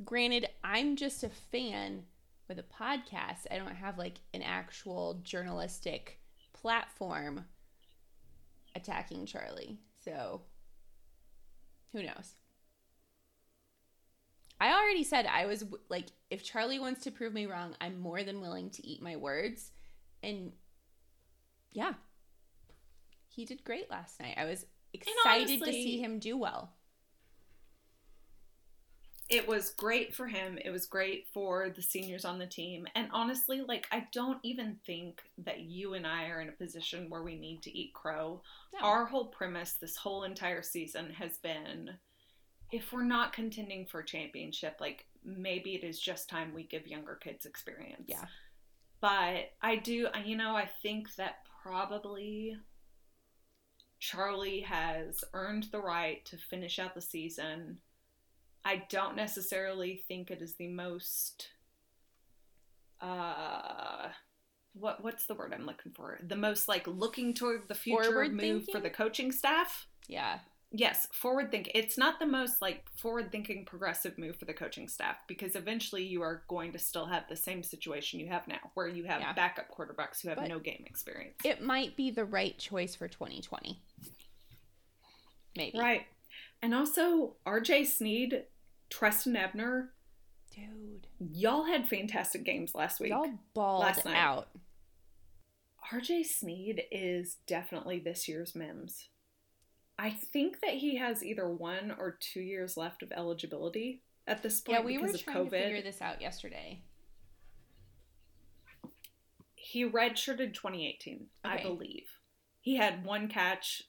Granted, I'm just a fan with a podcast. I don't have like an actual journalistic platform attacking Charlie. So who knows? I already said I was like, if Charlie wants to prove me wrong, I'm more than willing to eat my words. And yeah, he did great last night. I was excited honestly, to see him do well it was great for him. It was great for the seniors on the team. And honestly, like, I don't even think that you and I are in a position where we need to eat crow. No. Our whole premise this whole entire season has been if we're not contending for a championship, like, maybe it is just time we give younger kids experience. Yeah. But I do, you know, I think that probably Charlie has earned the right to finish out the season I don't necessarily think it is the most uh what what's the word I'm looking for? The most like looking toward the future forward move thinking? for the coaching staff. Yeah. Yes, forward think. It's not the most like forward thinking progressive move for the coaching staff because eventually you are going to still have the same situation you have now where you have yeah. backup quarterbacks who have but no game experience. It might be the right choice for 2020. Maybe. Right. And also RJ Sneed Trestan Ebner. Dude. Y'all had fantastic games last week. Y'all balled last night. out. RJ Sneed is definitely this year's Mims. I think that he has either one or two years left of eligibility at this point. Yeah, we were trying COVID. to figure this out yesterday. He redshirted 2018, okay. I believe. He had one catch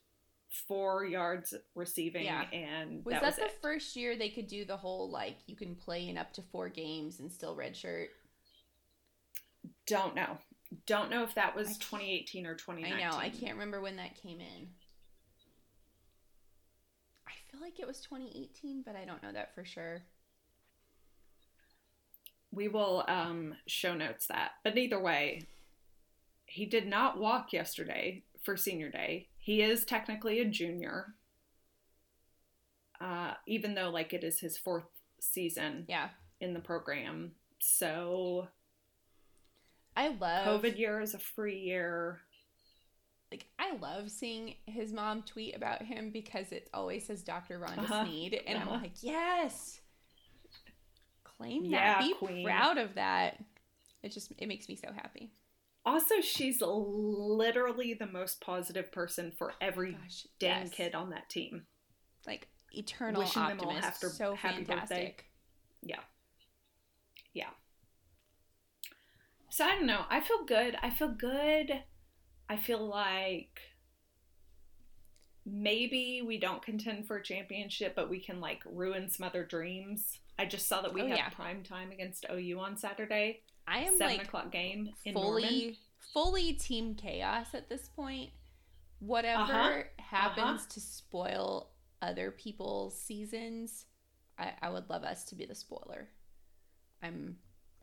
four yards receiving yeah. and was that, that was the it. first year they could do the whole like you can play in up to four games and still redshirt don't know don't know if that was 2018 or 2019 i know i can't remember when that came in like it was 2018 but i don't know that for sure we will um show notes that but either way he did not walk yesterday for senior day he is technically a junior. Uh, even though like it is his fourth season yeah. in the program. So I love COVID year is a free year. Like I love seeing his mom tweet about him because it always says Dr. Rhonda uh-huh. Sneed, and uh-huh. I'm like, yes, claim that, yeah, be queen. proud of that. It just it makes me so happy. Also, she's literally the most positive person for every Gosh, damn yes. kid on that team. Like eternal Wishing optimist. Them all after so happy fantastic. birthday. Yeah. Yeah. So I don't know. I feel good. I feel good. I feel like maybe we don't contend for a championship, but we can like ruin some other dreams. I just saw that we oh, have yeah. prime time against OU on Saturday. I am seven like o'clock game fully Norman. fully team chaos at this point. Whatever uh-huh. happens uh-huh. to spoil other people's seasons, I, I, would love us to be the spoiler. I'm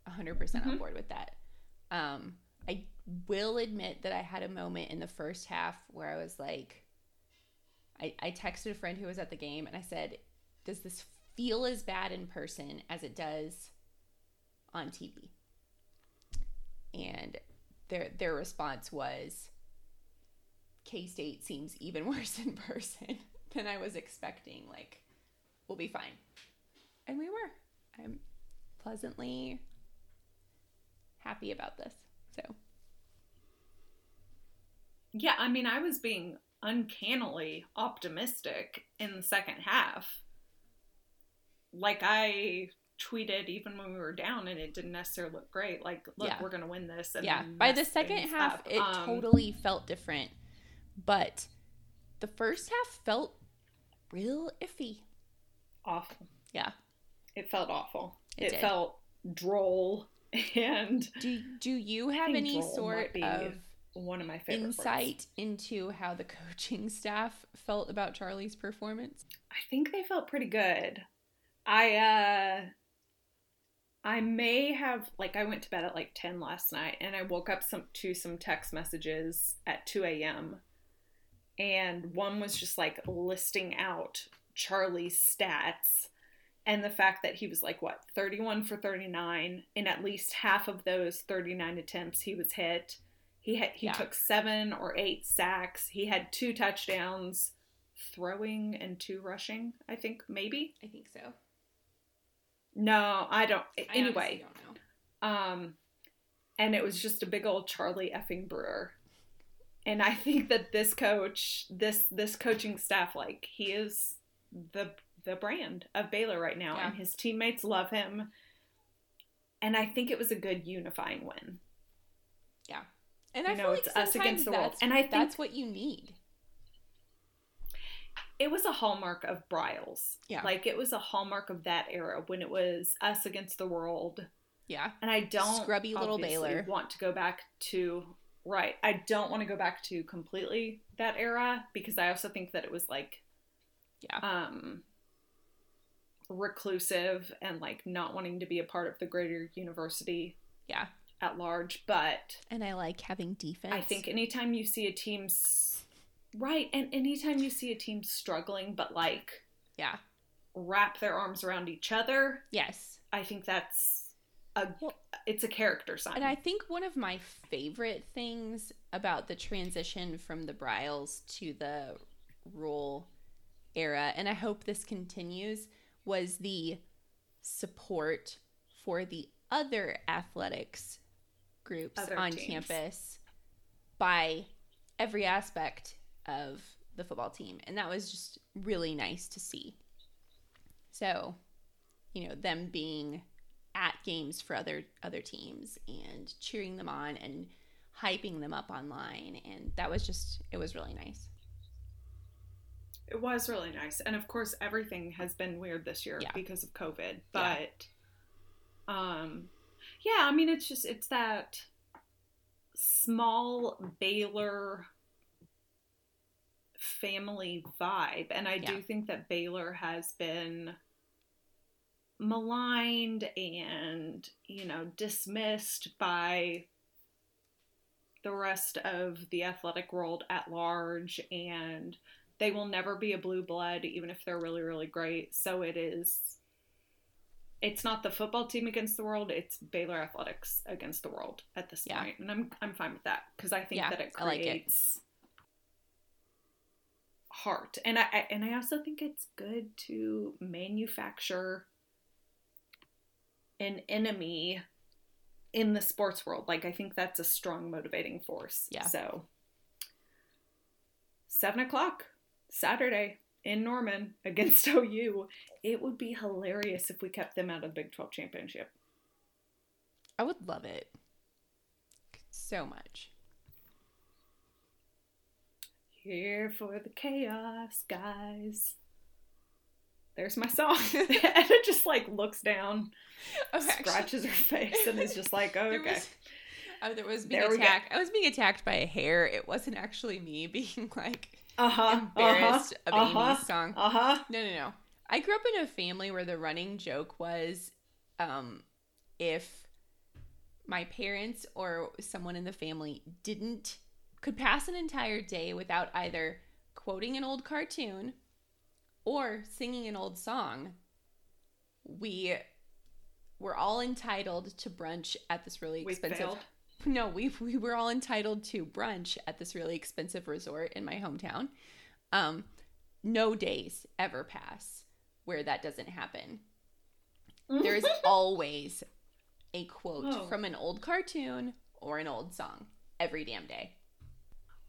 100% mm-hmm. on board with that. Um, will admit that I had a moment in the first half where I was like, I, I texted a friend who was at the game and I said, Does this feel as bad in person as it does on TV? and their their response was K State seems even worse in person than I was expecting. Like, we'll be fine, and we were. I'm pleasantly happy about this. So, Yeah, I mean, I was being uncannily optimistic in the second half. Like I tweeted even when we were down and it didn't necessarily look great. Like, look, Yeah. we're gonna win this. And yeah, by the second half, up. it Um, totally felt different. But the first half felt real iffy. awful. Yeah. It felt awful. It It, felt droll and Do do you have any sort of one of my favorite insight into how the coaching staff felt about Charlie's performance? I think they felt pretty good. I uh I may have like I went to bed at like 10 last night and I woke up some to some text messages at 2 a.m. and one was just like listing out Charlie's stats and the fact that he was like what 31 for 39 in at least half of those 39 attempts he was hit. He had he Yeah. took 7 or 8 sacks. He had two touchdowns throwing and two rushing, I think maybe. I think so. No, I don't. I anyway, don't know. um, and it was just a big old Charlie effing Brewer. And I think that this coach, this this coaching staff, like he is the the brand of Baylor right now, Yeah. and his teammates love him. And I think it was a good unifying win. And You I know, feel like it's us against the world. And I think- that's what you need. It was a hallmark of Briles. Yeah. Like it was a hallmark of that era when it was us against the world. Yeah. And I don't Scrubby little Baylor. want to go back to right. I don't want to go back to completely that era because I also think that it was like Yeah. um reclusive and like not wanting to be a part of the greater university Yeah. At large, but And I like having defense. I think anytime you see a team's right and anytime you see a team struggling but like Yeah. wrap their arms around each other, Yes. I think that's a Well- it's a character sign. And I think one of my favorite things about the transition from the Briles to the Rhule era, and I hope this continues, was the support for the other athletics groups Other on teams. campus by every aspect of the football team. And that was just really nice to see. So, you know, them being at games for other other teams and cheering them on and hyping them up online and that was just it was really nice. It was really nice. And of course everything has been weird this year Yeah. because of COVID. Yeah. But um yeah, I mean it's just it's that small Baylor family vibe. And I do think that Baylor has been maligned and, you know, dismissed by the rest of the athletic world at large and they will never be a blue blood even if they're really really great so it is it's not the football team against the world it's baylor athletics against the world at this Yeah. point and i'm i'm fine with that because i think Yeah, that it I like it. creates heart and I, I and i also think it's good to manufacture an enemy in the sports world like i think that's a strong motivating force Yeah. so seven o'clock Saturday in Norman against OU. It would be hilarious if we kept them out of the Big 12 championship. I would love it so much. Here for the chaos, guys. There's my song. and it just like looks down, Oh, actually, scratches her face, and is just like, oh, there okay. was, oh, there was being There attacked. I was being attacked by a hair. It wasn't actually me being like Uh huh. embarrassed uh-huh, of uh-huh, Amy's song. Uh huh. No, no, no. I grew up in a family where the running joke was um, if my parents or someone in the family didn't, could pass an entire day without either quoting an old cartoon or singing an old song, we were all entitled to brunch at this really We expensive. failed. No, we we were all entitled to brunch at this really expensive resort in my hometown. Um, no days ever pass where that doesn't happen. There's always a quote Oh. from an old cartoon or an old song every damn day.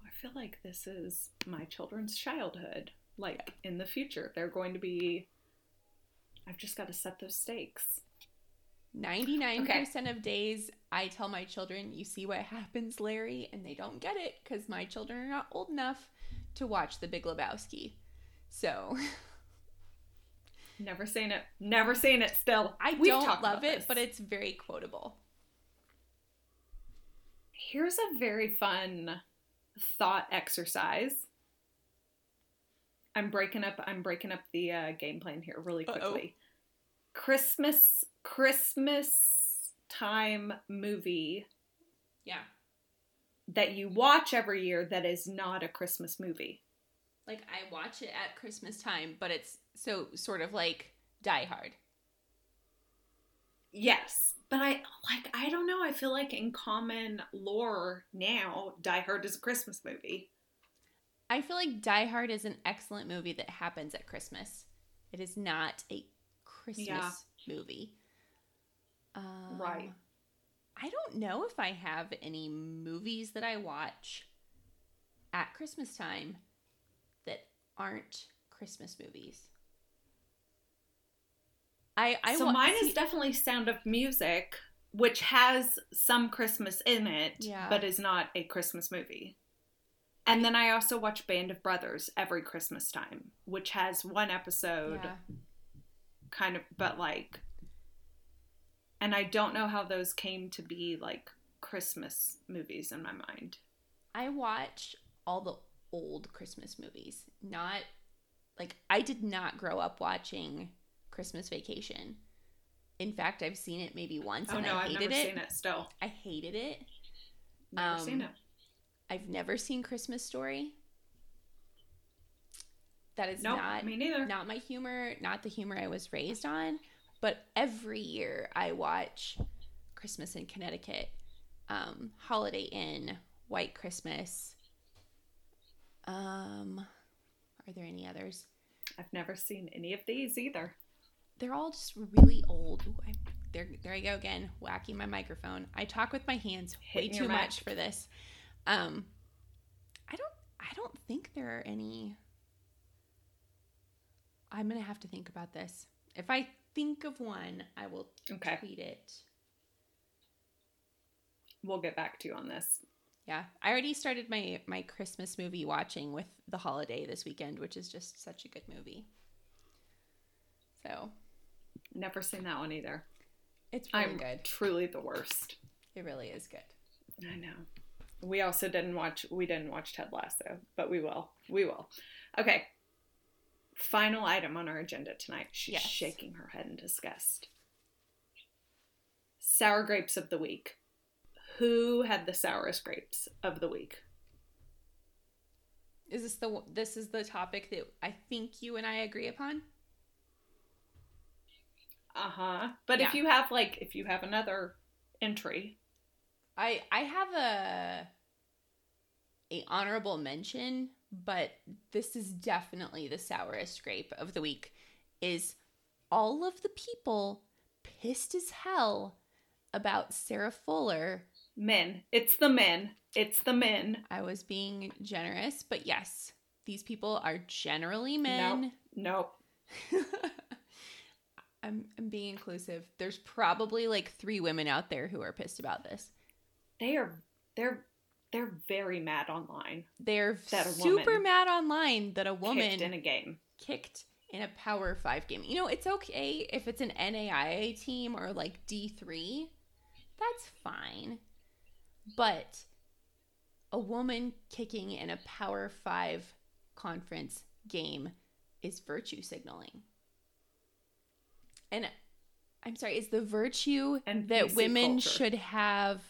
I feel like this is my children's childhood. Like in the future, they're going to be. I've just got to set those stakes. 99% of days, I tell my children, You see what happens, Larry? And they don't get it because my children are not old enough to watch The Big Lebowski. So Never seen it. Never seen it. Still, I We've don't love it, this. but it's very quotable. Here's a very fun thought exercise. I'm breaking up. I'm breaking up the uh, game plan here really Uh-oh. Christmas, Christmas time movie Yeah. that you watch every year that is not a Christmas movie. Like I watch it at Christmas time, but it's so sort of like Die Hard. Yes, but I like. I don't know. I feel like in common lore now, Die Hard is a Christmas movie. I feel like Die Hard is an excellent movie that happens at Christmas. It is not a Christmas Yeah. movie. Um, Right. I don't know if I have any movies that I watch at Christmas time that aren't Christmas movies. I I so mine see- is definitely Sound of Music, which has some Christmas in it, Yeah. but is not a Christmas movie. And then I also watch Band of Brothers every Christmas time, which has one episode yeah. Kind of, but like, and I don't know how those came to be like Christmas movies in my mind. I watch all the old Christmas movies. Not like I did not grow up watching Christmas Vacation. In fact, I've seen it maybe once Oh and no, I I've hated never it. seen it still. I hated it. Never Um, seen it. I've never seen Christmas Story. That is Nope, not me neither. not my humor, not the humor I was raised on. But every year I watch Christmas in Connecticut, um, Holiday Inn, White Christmas. Um, are there any others? I've never seen any of these either. They're all just really old. I, there, there I go again, whacking my microphone. I talk with my hands way Hitting your too much for this. Um, I don't, I don't think there are any. I'm gonna have to think about this. If I think of one, I will Okay, tweet it. we'll get back to you on this. Yeah, I already started my my Christmas movie watching with The Holiday this weekend, which is just such a good movie. So Never seen that one either. it's really I'm good. truly the worst. It really is good. I know. We also didn't watch we didn't watch Ted Lasso, but we will. We will. Okay. Final item on our agenda tonight. She's Yes. shaking her head in disgust. Sour grapes of the week. Who had the sourest grapes of the week? Is this the this is the topic that I think you and I agree upon? Uh-huh. But if you have like if you have another entry, I I have a a honorable mention, but this is definitely the sourest grape of the week. Is all of the people pissed as hell about Sarah Fuller? men. It's the men. It's the men. I was being generous, but yes, these people are generally men. Nope. I'm I'm being inclusive. There's probably like three women out there who are pissed about this. They are they're they're very mad online. They're super mad online that a Woman woman in a game. kicked in a Power 5 game. You know, it's okay if it's an NAIA team or like D3. That's fine. But a woman kicking in a Power 5 conference game is virtue signaling. And I'm sorry, is the virtue And that women culture. should have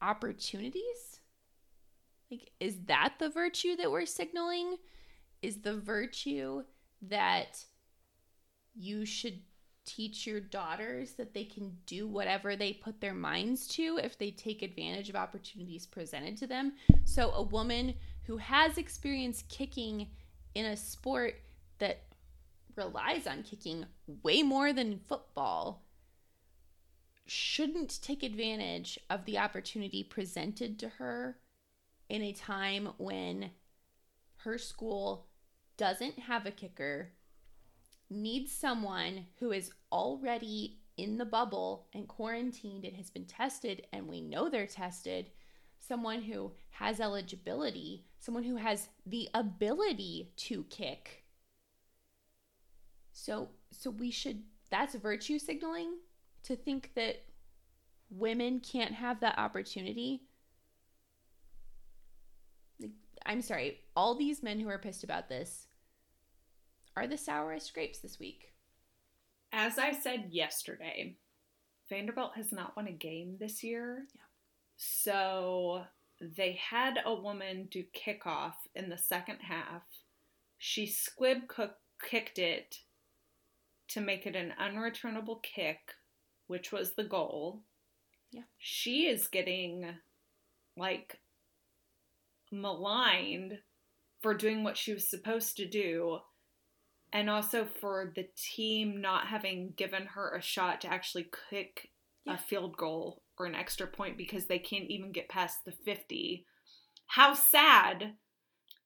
opportunities? Like, is that the virtue that we're signaling? Is the virtue that you should teach your daughters that they can do whatever they put their minds to if they take advantage of opportunities presented to them? So, a woman who has experience kicking in a sport that relies on kicking way more than football shouldn't take advantage of the opportunity presented to her in a time when her school doesn't have a kicker, needs someone who is already in the bubble and quarantined and has been tested, and we know they're tested, someone who has eligibility, someone who has the ability to kick. So so we should that's virtue signaling to think that women can't have that opportunity. I'm sorry, all these men who are pissed about this are the sourest grapes this week. As I said yesterday, Vanderbilt has not won a game this year. Yeah. So they had a woman do kickoff in the second half. She squib cook, kicked it to make it an unreturnable kick, which was the goal. Yeah. She is getting like maligned for doing what she was supposed to do and also for the team not having given her a shot to actually kick Yeah. a field goal or an extra point because they can't even get past the 50. How sad.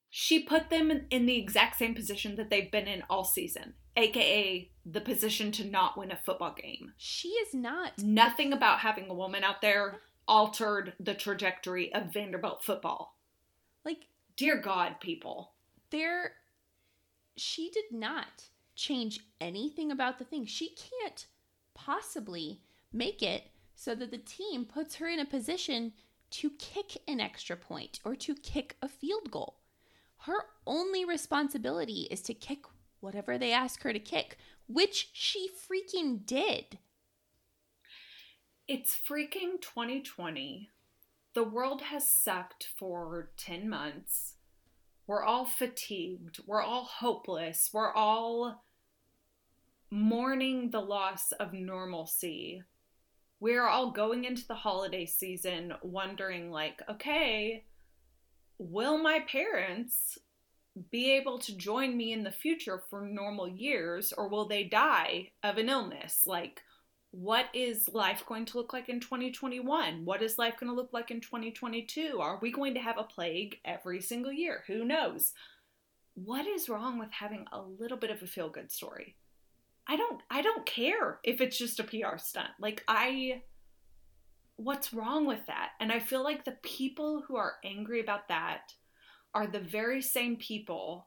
She put them in, in the exact same position that they've been in all season, aka the position to not win a football game. She is not Nothing about having a woman out there altered the trajectory of Vanderbilt football. Like Dear God, people. there she did not change anything about the thing. She can't possibly make it so that the team puts her in a position to kick an extra point or to kick a field goal. Her only responsibility is to kick whatever they ask her to kick, which she freaking did. It's freaking 2020. The world has sucked for 10 months. We're all fatigued. We're all hopeless. We're all mourning the loss of normalcy. We're all going into the holiday season wondering, like, okay, will my parents be able to join me in the future for normal years or will they die of an illness? Like, what is life going to look like in 2021? What is life going to look like in 2022? Are we going to have a plague every single year? Who knows? What is wrong with having a little bit of a feel good story? I don't I don't care if it's just a PR stunt. Like I what's wrong with that? And I feel like the people who are angry about that are the very same people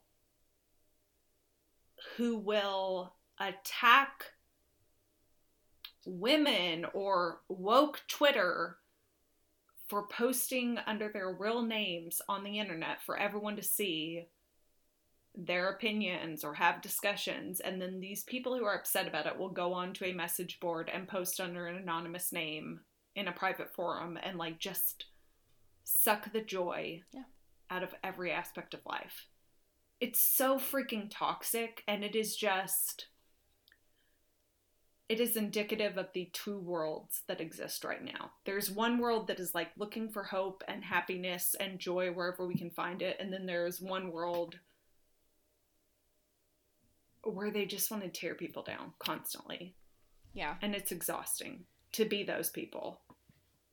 who will attack women or woke Twitter for posting under their real names on the internet for everyone to see their opinions or have discussions. And then these people who are upset about it will go on to a message board and post under an anonymous name in a private forum and like just suck the joy Yeah. out of every aspect of life. It's so freaking toxic and it is just it is indicative of the two worlds that exist right now. There's one world that is like looking for hope and happiness and joy wherever we can find it, and then there's one world where they just want to tear people down constantly. Yeah. And it's exhausting to be those people.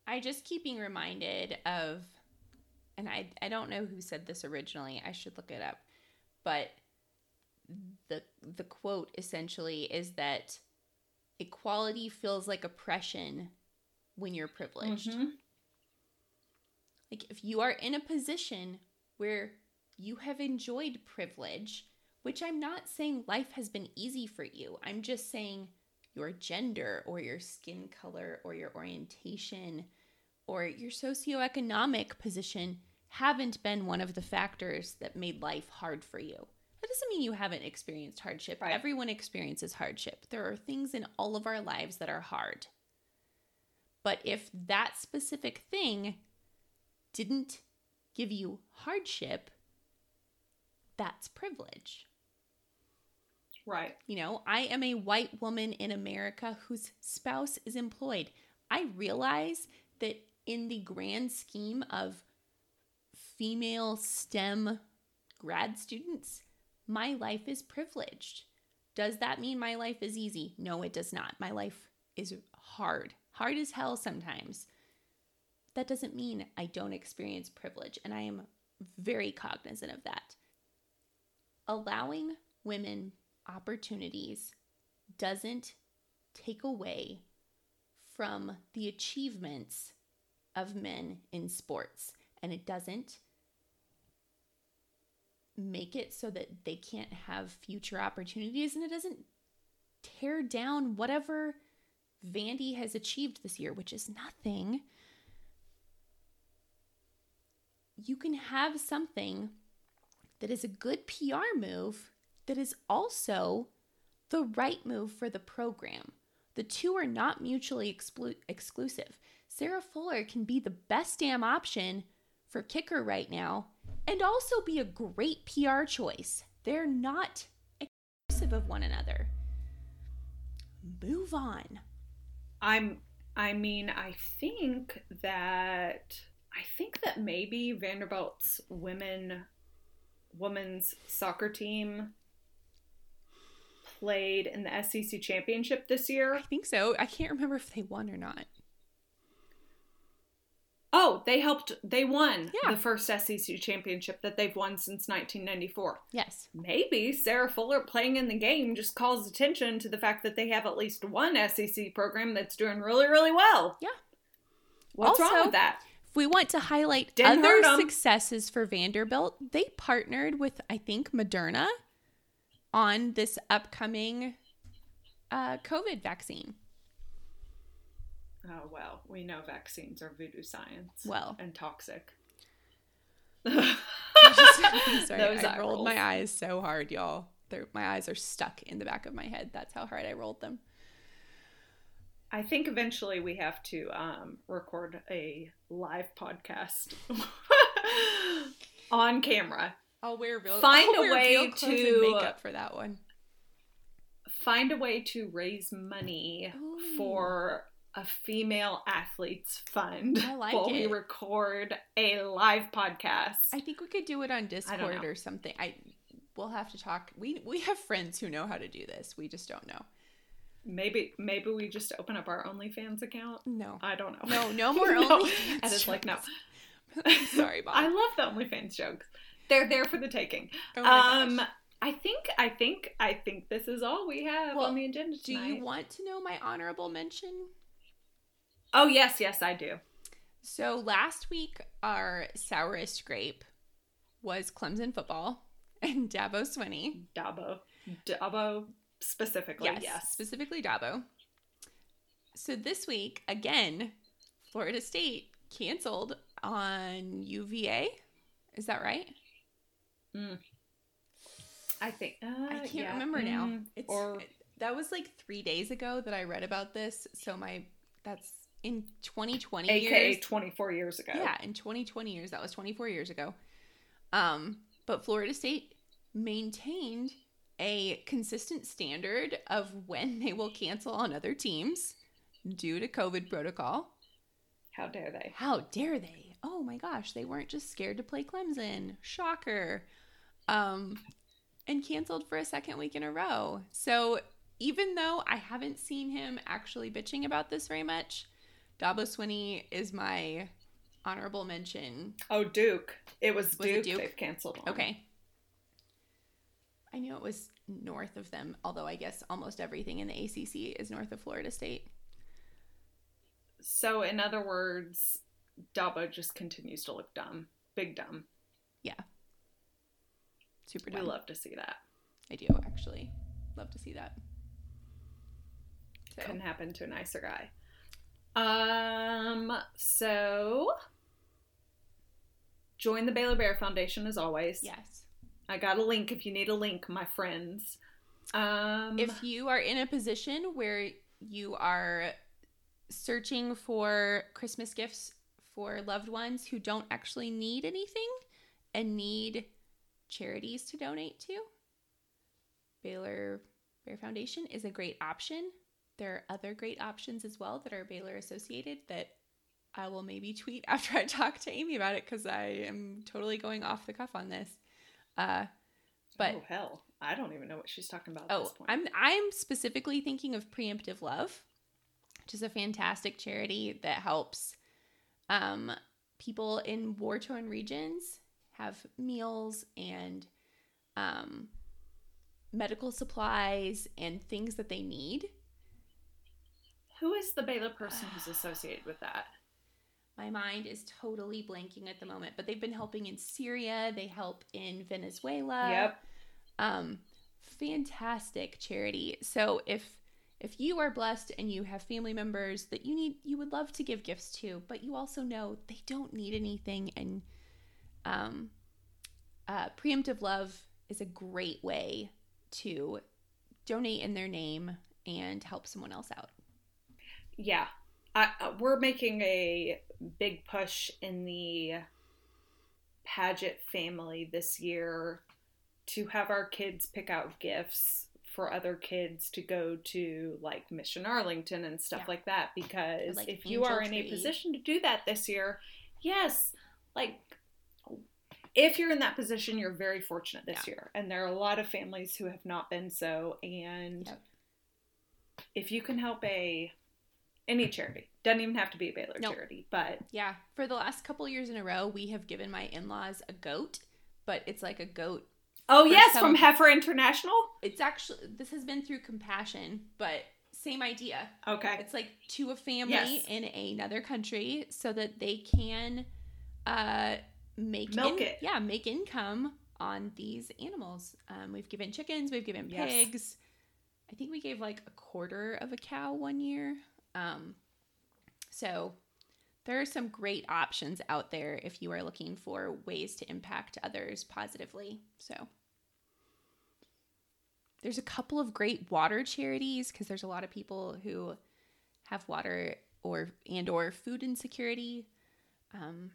I just keep being reminded of, and I I don't know who said this originally. I should look it up, but the the quote essentially is that equality feels like oppression when you're privileged. Mhm. Like if you are in a position where you have enjoyed privilege, which I'm not saying life has been easy for you. I'm just saying your gender or your skin color or your orientation or your socioeconomic position haven't been one of the factors that made life hard for you. That doesn't mean you haven't experienced hardship. Right. Everyone experiences hardship. There are things in all of our lives that are hard. But if that specific thing didn't give you hardship, that's privilege. Right. You know, I am a white woman in America whose spouse is employed. I realize that in the grand scheme of female STEM grad students, my life is privileged. Does that mean my life is easy? No, it does not. My life is hard, hard as hell sometimes. That doesn't mean I don't experience privilege, and I am very cognizant of that. Allowing women opportunities doesn't take away from the achievements of men in sports, and it doesn't make it so that they can't have future opportunities and it doesn't tear down whatever Vandy has achieved this year, which is nothing. You can have something that is a good PR move that is also the right move for the program. The two are not mutually exclu- exclusive. Sarah Fuller can be the best damn option for kicker right now and also be a great PR choice. They're not exclusive of one another. Move on. I'm I mean, I think that I think that maybe Vanderbilt's women women's soccer team played in the SEC championship this year. I think so. I can't remember if they won or not. Oh, they helped. They won Yeah. the first SEC championship that they've won since 1994. Yes. Maybe Sarah Fuller playing in the game just calls attention to the fact that they have at least one SEC program that's doing really, really well. Yeah. What's wrong Also- with that? If we want to highlight Didn't other successes for Vanderbilt, they partnered with, I think, Moderna on this upcoming uh, COVID vaccine. Oh well, we know vaccines are voodoo science. Well. and toxic. I'm sorry, Those I rolled my eyes so hard, y'all. They're, my eyes are stuck in the back of my head. That's how hard I rolled them. I think eventually we have to um, record a live podcast on camera. I'll wear real. Find I'll a way real clothes and to- makeup for that one. Find a way to raise money Ooh. for a female athletes fund I like while we record a live podcast. I think we could do it on Discord or something. I we'll have to talk. We we have friends who know how to do this. We just don't know. maybe maybe we just open up our OnlyFans account. No. I don't know. No, no more No. OnlyFans And it's like no. Sorry, Bob. I love the OnlyFans jokes. They're there for the taking. Oh um, gosh. I think, I think, I think this is all we have Well, on the agenda tonight. Do you want to know my honorable mention? Oh yes, yes, I do. So last week, our sourest grape was Clemson football and Dabo Swinney. Dabo, Dabo specifically. Yes, Yes. specifically Dabo. So this week, again, Florida State canceled on UVA. Is that right? I think. Uh, I can't yeah. remember now. Mm, It's or that was like three days ago that I read about this. So my that's in 2020 AKA years. 24 years ago. Yeah, in 2020 years. That was 24 years ago. Um, but Florida State maintained a consistent standard of when they will cancel on other teams due to COVID protocol. How dare they? How dare they? Oh my gosh, they weren't just scared to play Clemson. Shocker. Um and canceled for a second week in a row. So even though I haven't seen him actually bitching about this very much, Dabo Swinney is my honorable mention. Oh, Duke. It was, Was it Duke, Duke? They've canceled. on. Okay. I knew it was north of them, although I guess almost everything in the ACC is north of Florida State. So, in other words, Dabo just continues to look dumb. Big dumb. Yeah. Super We dumb. love to see that. I do actually love to see that. So, Couldn't happen to a nicer guy. Um, so join the Baylor Bear Foundation as always. yes. I got a link if you need a link, my friends. Um if you are in a position where you are searching for Christmas gifts for loved ones who don't actually need anything and need charities to donate to, Baylor Bear Foundation is a great option. There are other great options as well that are Baylor associated that I will maybe tweet after I talk to Amy about it because I am totally going off the cuff on this. Uh, But oh hell, I don't even know what she's talking about. oh, I'm I'm specifically thinking of Preemptive Love, which is a fantastic charity that helps um, people in war torn regions have meals and um, medical supplies and things that they need. Who is the Baylor person who's associated with that? My mind is totally blanking at the moment, but they've been helping in Syria. They help in Venezuela. Yep. Um, fantastic charity. So if if you are blessed and you have family members that you need you would love to give gifts to, but you also know they don't need anything and um uh, preemptive love is a great way to donate in their name and help someone else out. Yeah. I, uh, we're making a big push in the Paget family this year to have our kids pick out gifts for other kids to go to like Mission Arlington and stuff Yeah. like that because like if you are in a position to do that this year, yes, like if you're in that position, you're very fortunate this Yeah. year. And there are a lot of families who have not been so and Yep. if you can help a any charity, doesn't even have to be a Baylor Nope. charity, but Yeah, for the last couple years in a row, we have given my in-laws a goat, but it's like a goat oh yes, some- from Heifer International. it's actually this has been through compassion but same idea Okay, it's like to a family Yes. in another country so that they can uh make Milk in- it. yeah make income on these animals um, we've given chickens we've given Yes. pigs i think we gave like a quarter of a cow one year um so there are some great options out there if you are looking for ways to impact others positively so there's a couple of great water charities because there's a lot of people who have water or and or food insecurity um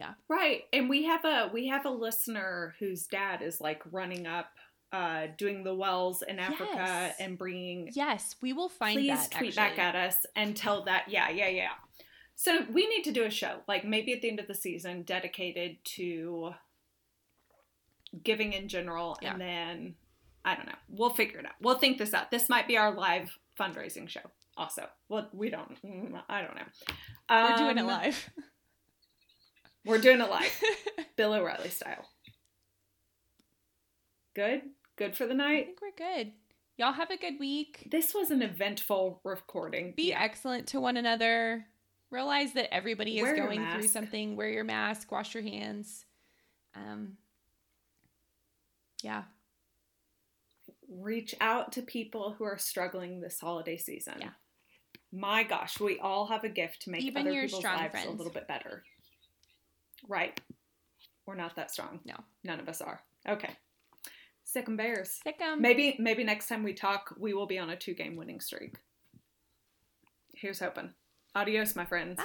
yeah. right. And we have a we have a listener whose dad is like running up, uh, doing the wells in Africa Yes. and bringing. yes we will find Please that tweet actually. back at us and tell that. Yeah, yeah, yeah. So we need to do a show, like maybe at the end of the season, dedicated to giving in general, Yeah. and then I don't know. We'll figure it out. We'll think this out. This might be our live fundraising show. Also, well, we don't. mm, I don't know. we're doing it Um, live We're doing it live, Bill O'Reilly style. Good, good for the night? i think we're good y'all have a good week This was an eventful recording. be Yeah. excellent to one another realize that everybody is Wear your going through something wear your mask wash your hands um yeah reach out to people who are struggling this holiday season. Yeah. My gosh, we all have a gift to make Even other your people's lives a little bit better. Right. We're not that strong. No. None of us are. Okay. Sick and bears. sick 'em. Maybe maybe next time we talk, we will be on a two game winning streak. Here's hoping. Adios, my friends. bye